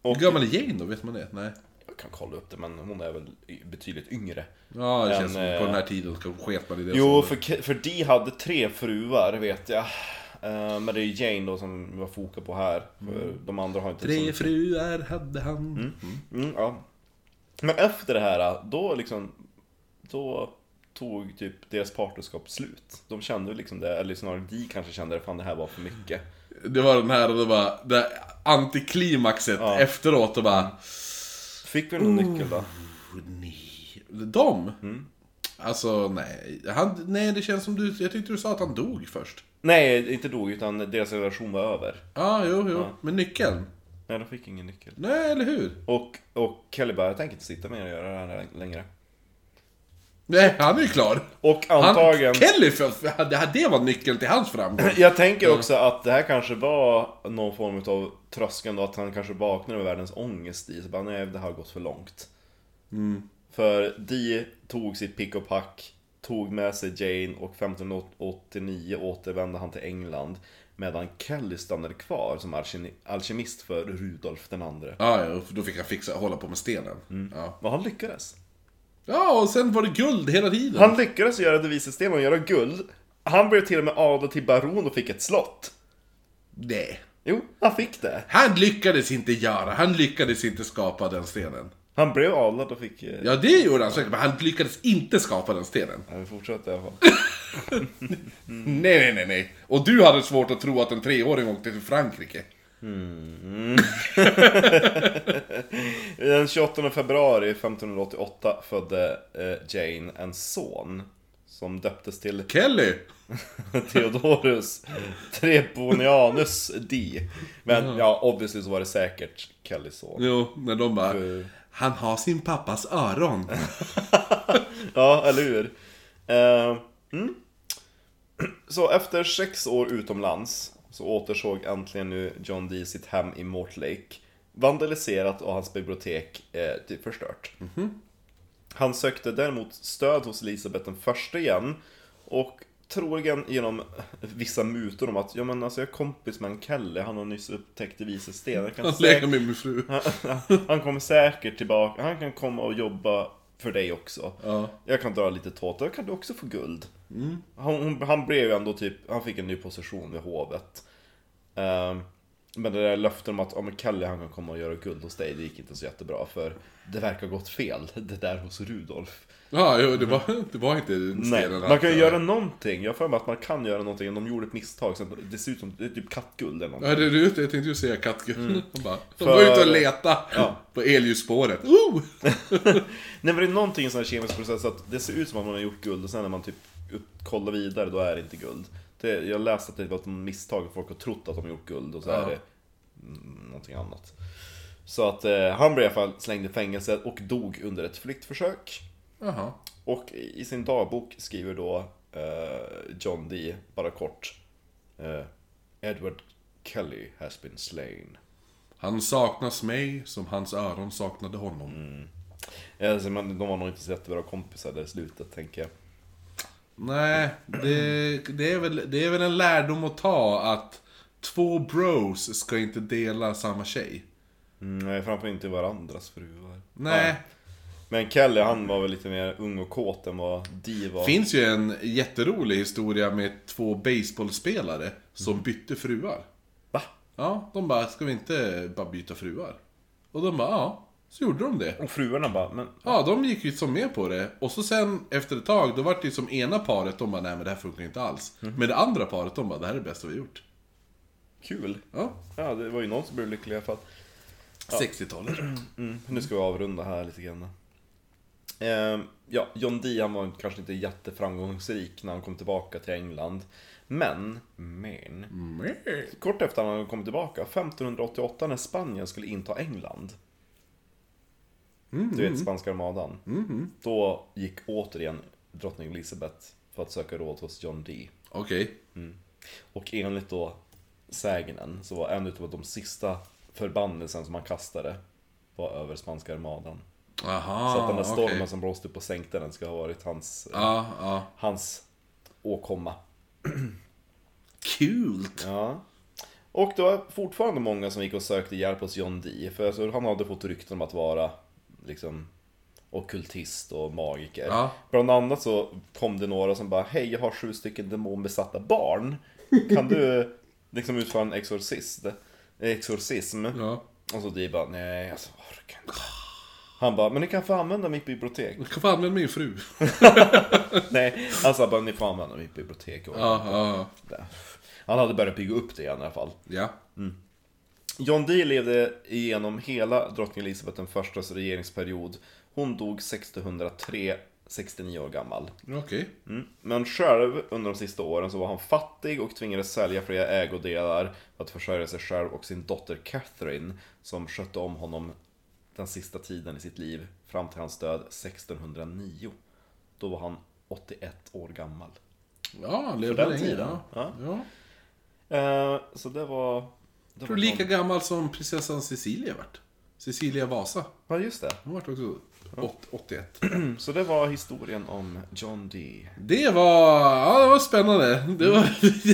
Eh, och Hur gammal är Jane då? Vet man det? Nej. jag kan kolla upp det, men hon är väl betydligt yngre. Ja, det Men, känns som eh, på den här tiden så sket man i det. Jo, för, för Dee hade tre fruar, vet jag. Eh, men det är Jane då som vi var foka på här. För de andra har inte Tre fruar hade han. Mm, ja. Men efter det här, då liksom... Då tog typ deras partnerskap slut. De kände liksom det, eller snarare Dee kanske kände det, fan det här var för mycket. Det var den här, det var det antiklimaxet Ja. efteråt och bara... Fick vi någon nyckel då? Nej. De? Mm. Alltså, nej. Han, nej, det känns som du... Jag tyckte du sa att han dog först. Nej, inte dog, utan deras relation var över. Ja, jo, jo. Men nyckeln? Nej, de fick ingen nyckel. Nej, eller hur? Och, och Kelly bara, jag tänker inte sitta med och göra det här längre. Nej, han är ju klar. Och Han, antagligen... Kelly, för, det, det var nyckeln till hans framgång. Jag tänker också att det här kanske var någon form av tröskeln då, att han kanske vaknade med världens ångest i. Så bara, nej det här har gått för långt. För Dee tog sitt pick och pack, tog med sig Jane och 1589 återvände han till England. Medan Kelly stannade kvar som alkemi- alkemist för Rudolf den andre. Ja, ja, då fick han fixa, hålla på med stenen. Ja. Och han lyckades. Ja, och sen var det guld hela tiden. Han lyckades göra devisestenen och göra guld. Han blev till och med adlad till baron och fick ett slott. Nej. Jo, han fick det. Han lyckades inte göra, han lyckades inte skapa den stenen. Han blev adlad och fick... eh, Ja, det gjorde han säkert, men han lyckades inte skapa den stenen. Ja, vi fortsätter i alla fall. Nej, nej, nej, nej. Och du hade svårt att tro att en treåring åkte till Frankrike. Den 28 februari 1588 födde eh, Jane en son. Som döptes till Kelly! Theodorus Treponianus D. Men ja, obviously så var det säkert Kellys son. Jo, när de bara... För- Han har sin pappas öron. Ja, eller hur? Eh, mm. Så efter sex år utomlands så återsåg äntligen nu John Dee sitt hem i Mortlake vandaliserat och hans bibliotek eh, typ förstört. Han sökte däremot stöd hos Elisabeth den första igen och troligen genom vissa mutor om att ja men alltså jag är kompis med en Kelly, han har nyss upptäckt vice sten. Jag kan Han säkert- leker med min fru. han kommer säkert tillbaka, han kan komma och jobba för dig också. Ja. Jag kan dra lite då kan du också få guld. Han, hon, han blev ju ändå typ, han fick en ny position vid hovet. Ehm, men det där löftet om att men Kalle han kan komma och göra guld hos dig, det gick inte så jättebra för det verkar gått fel, det där hos Rudolf. Ja, jo, det var, det var inte Nej, man kan ju göra någonting, jag har att man kan göra någonting, de gjorde ett misstag, så att det ser ut som, det är typ kattguld eller någonting. Ja, det är ute. Jag tänkte ju säga kattguld. De bara, de För- var ute och leta Ja. på elljusspåret. Oh! Nej men det är någonting i en sån här kemisk process att det ser ut som att man har gjort guld och sen när man typ kollar vidare då är det inte guld. Det, jag läste att det var ett misstag, folk har trott att de gjort guld och så är det mm, någonting annat. Så att eh, han blev i alla fall slängd i fängelse och dog under ett flyktförsök. Jaha. Och i i sin dagbok skriver då eh, John Dee, bara kort, eh, Edward Kelly has been slain. Han saknas mig som hans öron saknade honom. Mm. Alltså, men de var nog inte så jättebra kompisar där i slutet, tänker jag. Nej, det, det, är väl, det är väl en lärdom att ta att två bros ska inte dela samma tjej. Mm, nej, framförallt inte varandras fruar. Nej. Ja. Men Kelly, han var väl lite mer ung och kåt än vad Dee var. finns ju en jätterolig historia med två baseballspelare som bytte fruar. Va? Ja, de bara, ska vi inte bara byta fruar? Och de bara, ja. Så gjorde de det. Och fruarna bara, men... Ja, de gick ju som med på det. Och så sen efter ett tag, då var det ju som ena paret, de bara, nej men det här funkar inte alls. Men det andra paret, de bara, det här är det bästa vi har gjort. Kul. Ja, Ja, det var ju någon som blev lycklig i alla fall. 60-talet. Mm, nu ska vi avrunda här lite grann. Ehm, ja, John Dee han var kanske inte jätteframgångsrik när han kom tillbaka till England. Men, men, kort efter att han kom tillbaka, 1588 när Spanien skulle inta England. Du vet spanska armadan. Då gick återigen drottning Elizabeth för att söka råd hos John Dee. Okej. Och enligt då sägnen så var en utav de sista förbannelsen som han kastade var över spanska armadan. Aha, så att den där stormen okej. som blåste upp och sänkte den ska ha varit hans, Ja, ja. hans åkomma. Kul! Ja. Och det var fortfarande många som gick och sökte hjälp hos John Dee. För alltså, han hade fått rykten om att vara liksom ockultist och magiker. Ja. Bland annat så kom det några som bara Hej, jag har sju stycken demonbesatta barn. Kan du liksom utföra en exorcist? exorcism? Ja. Och så Dee bara Nej, alltså orkar inte. Han bara, men ni kan få använda mitt bibliotek. Jag kan få använda min fru. Nej, han sa bara, ni får använda mitt bibliotek. Och Ja, ja, ja. Han hade börjat bygga upp det igen i alla fall. Ja. John Dee levde igenom hela drottning Elizabeth den förstas regeringsperiod. Hon dog 1603, 69 år gammal. Okej. Mm. Men själv, under de sista åren, så var han fattig och tvingades sälja flera ägodelar för att försörja sig själv och sin dotter Catherine, som skötte om honom den sista tiden i sitt liv, fram till hans död 1609. Då var han 81 år gammal. Ja, han levde länge. tiden. Ja. Ja. ja. Eh, så det var... Jag tror lika gammal som prinsessan Cecilia vart. Cecilia Vasa. Ja, just det. Hon vart också åt- 81. Så det var historien om John Dee. Det var, ja det var spännande. Det var,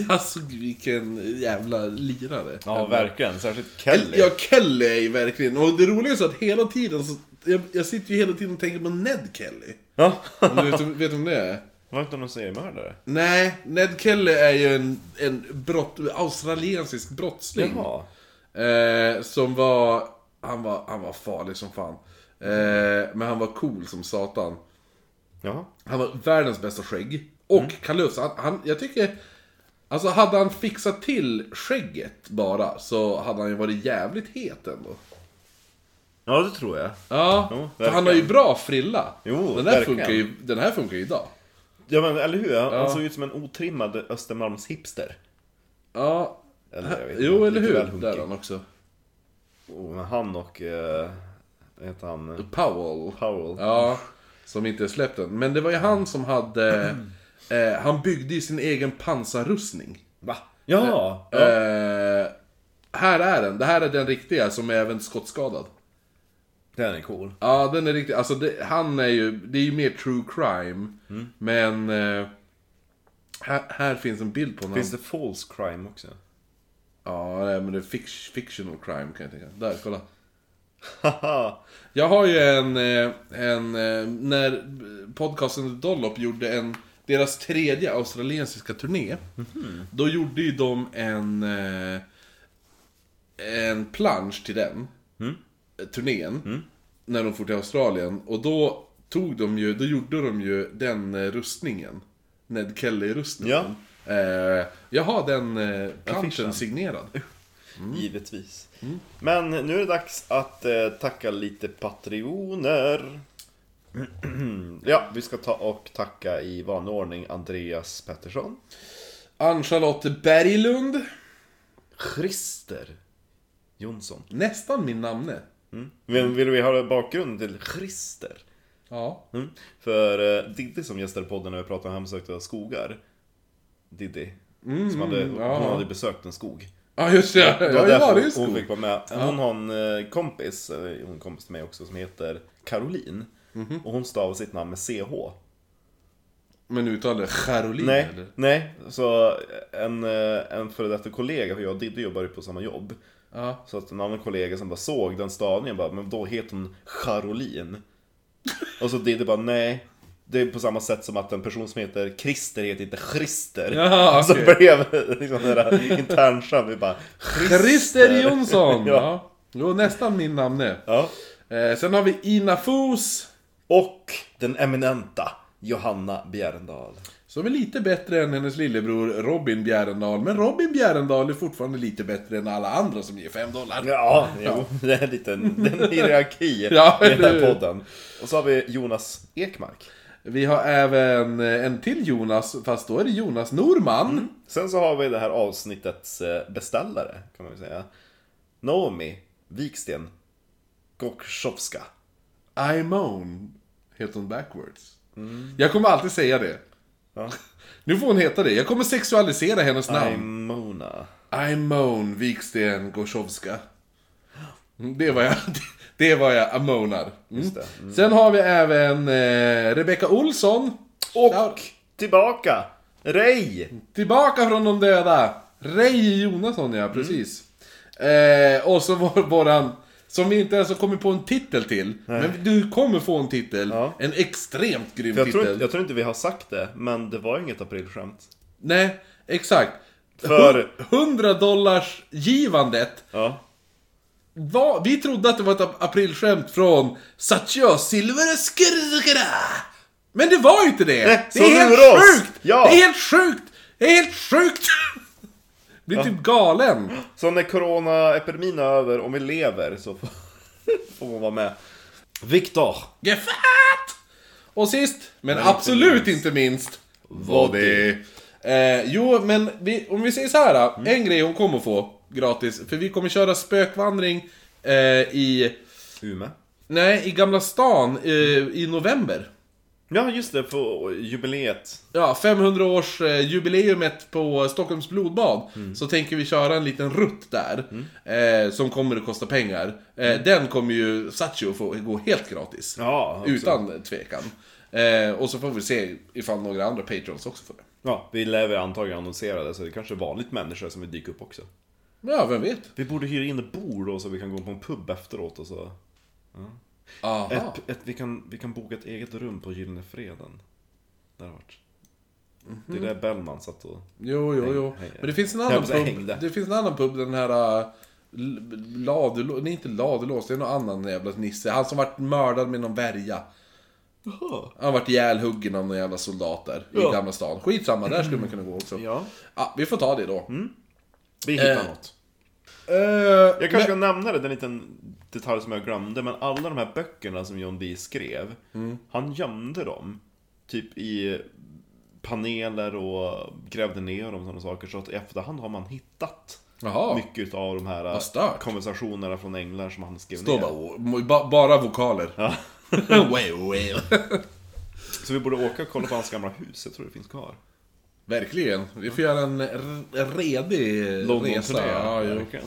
alltså vilken jävla lirare. Ja, verkligen. Särskilt Kelly. Ja, Kelly är ju verkligen, och det roliga är så att hela tiden så, jag, jag sitter ju hela tiden och tänker på Ned Kelly. Ja. Om du vet, vet du vem det är? Var inte någon seriemördare? Nej, Ned Kelly är ju en, en brott, australiensisk brottsling. Eh, som var han, var, han var farlig som fan. Eh, men han var cool som satan. Jaha. Han var världens bästa skägg. Och Kalufs, han, han, jag tycker... Alltså hade han fixat till skägget bara så hade han ju varit jävligt het ändå. Ja, det tror jag. Ja, Jo, för han har ju bra frilla. Jo, den, här verkligen. funkar ju, den här funkar ju idag. Ja men eller hur? Han såg ut som en otrimmad Östermalms hipster. Ja, Eller, vet jo inte, eller hur? Där är han också. Oh, men han och... Eh, heter han? Powell. Powell. Ja, som inte är släppt än. Men det var ju han som hade... Eh, han byggde ju sin egen pansarrustning. Va? Ja! ja. Eh, här är den. Det här är den riktiga som är även skottskadad. Den är cool. Ja, den är riktig. Alltså det, han är ju... Det är ju mer true crime. Mm. Men... Eh, här, här finns en bild på honom. Finns det false crime också? Ja, nej, men det är fix, fictional crime kan jag tänka. Där, kolla. Jag har ju en, eh, en eh, när podcasten Dollop gjorde en, deras tredje australiensiska turné. Då gjorde ju de en, eh, en plansch till den. eh, Turnén. När de for till Australien. Och då tog de ju, då gjorde de ju den eh, rustningen. Ned Kelly-rustningen. Eh, jag har den eh, planschen signerad. Givetvis. Men nu är det dags att eh, tacka lite patrioner. ja, vi ska ta och tacka i vanlig ordning Andreas Pettersson. Ann-Charlotte Berglund. Christer Jonsson. Nästan min namne. Mm. Vill, vill vi ha bakgrund till Christer? Ja. Mm. För eh, Diddy som gästade podden när vi pratade om hemsökta skogar. Diddy. som hade, Mm, ja. hon hade besökt en skog. Ja just det, jag Det var ju därför i hon fick vara med. Hon har en eh, kompis, eh, hon en kompis till mig också, som heter Caroline. Mhm. Och hon stavar sitt namn med CH. Men uttalar Caroline Nej, eller? nej. Så en, eh, en före detta kollega, för jag och Diddy jobbar ju på samma jobb. Ja. Så att en annan kollega som bara såg den stavningen bara, men då heter hon Caroline. Och så Diddy bara, nej. Det är på samma sätt som att en person som heter Christer heter inte Christer. Jaha, Så okej. blev liksom det där internskämt, vi bara Christer Jonsson! Ja. ja. Jo, nästan min namne. Ja. Eh, sen har vi Ina Fos. Och den eminenta Johanna Bjärendal. Som är lite bättre än hennes lillebror Robin Bjärendal. Men Robin Bjärendal är fortfarande lite bättre än alla andra som ger 5 dollar. Ja, jo, det är en liten det är en hierarki Ja, i den här podden. Och så har vi Jonas Ekmark. Vi har även en till Jonas, fast då är det Jonas Norman. Sen så har vi det här avsnittets eh, beställare, kan man ju säga. Naomi Viksten Gokszowska. I moan, heter hon backwards. Jag kommer alltid säga det. Ja. Nu får hon heta det. Jag kommer sexualisera hennes namn. Mona. I moan Viksten Gorzowska. Mm, Det var jag, det var jag amonar. Mm. Det. Sen har vi även eh, Rebecca Olsson. Och tillbaka! Ray! Tillbaka från de döda. Ray Jonasson ja, precis. Eh, och så var våran, som vi inte ens har kommit på en titel till. Men du kommer få en titel. Ja. En extremt grym jag, titel. tror, inte- jag tror inte vi har sagt det, men det var inget aprilskämt. Nej, exakt. För- 100 dollars givandet Ja. Va? Vi trodde att det var ett ap- aprilskämt från Satya Silverskirkara. Men det var inte det! Nej, det är helt sjukt! Det är helt sjukt! Det är helt sjukt! Blir typ galen. Så när coronaepidemin är över, om vi lever, så får, får man vara med. Viktor! Gefat! Och sist, men Men inte absolut minst. inte minst, var det... Eh, jo, men vi, om vi säger så här. Mm. En grej hon kommer få gratis, för vi kommer köra spökvandring eh, i... Ume. Nej, i Gamla stan eh, i november. Ja, just det, på jubileet. Ja, 500 års eh, jubileumet på Stockholms blodbad. Mm. Så tänker vi köra en liten rutt där. Eh, som kommer att kosta pengar. Eh, Den kommer ju Satcho få gå helt gratis. Mm. Ja. Utan tvekan. Eh, och så får vi se ifall några andra patrons också får det. Ja, vi lär väl antagligen annonsera så det kanske är vanligt människor som vill dyka upp också. Ja, vem vet? Vi borde hyra in ett bord då så vi kan gå på en pub efteråt och så. Aha. Ett, ett, vi, kan, vi kan boka ett eget rum på Gyllene Freden. Där har varit. Det är där Bellman satt och... Jo, jo, jo. häng- Men det finns en annan pub. Det finns en annan pub, den här... Uh, Ladelås, nej inte ladelås, det är någon annan jävla nisse. Han som vart mördad med någon värja. Jaha. Han vart ihjälhuggen av någon jävla soldat där i Ja. Gamla stan. Skitsamma, där skulle man kunna gå också. Ja, Ja, vi får ta det då. vi hittar Eh, något. Eh, Jag kanske men- ska nämna det, det är en liten detalj som jag glömde, men alla de här böckerna som John Dee skrev, Mm. han gömde dem. Typ i paneler och grävde ner dem och sådana saker. Så att i efterhand har man hittat Jaha. mycket av de här stört. konversationer från änglar som han skrev Står ner. bara, ba, bara vokaler. Ja. Så vi borde åka och kolla på hans gamla hus, jag tror det finns kvar. Verkligen. Vi får göra en redig resa. London-turné, Ja, jo. verkligen.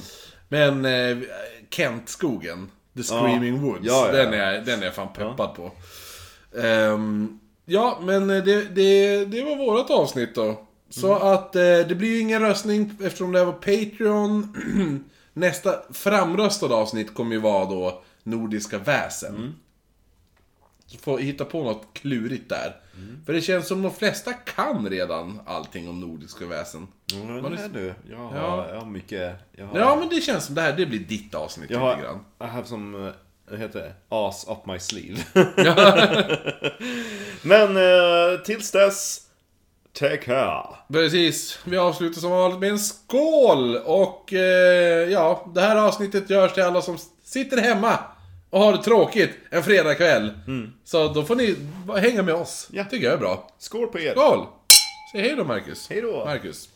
Men eh, Kent-skogen, The Screaming Woods, Ja, ja, Den, ja. är, den är jag fan peppad på. Ehm, ja, men det, det, det var vårt avsnitt då. Så Mm. att eh, det blir ju ingen röstning eftersom det var Patreon. Nästa framröstade avsnitt kommer ju vara då Nordiska väsen. Mm. Så får hitta på något klurigt där. Mm. För det känns som de flesta kan redan allting om Nordiska väsen. Mm, Var det är du. Jag har, Ja. jag har mycket... Jag har, Ja, men det känns som det här, det blir ditt avsnitt jag lite har, grann. Have some, eh, vad heter det? As up my sleeve. men eh, tills dess, take care. Precis, vi avslutar som vanligt med en skål! Och eh, ja, det här avsnittet görs till alla som sitter hemma och har det tråkigt en fredagkväll. Så då får ni hänga med oss. Ja. tycker jag är bra. Skål på er! Skål! Säg hej då Marcus. Hej då. Marcus.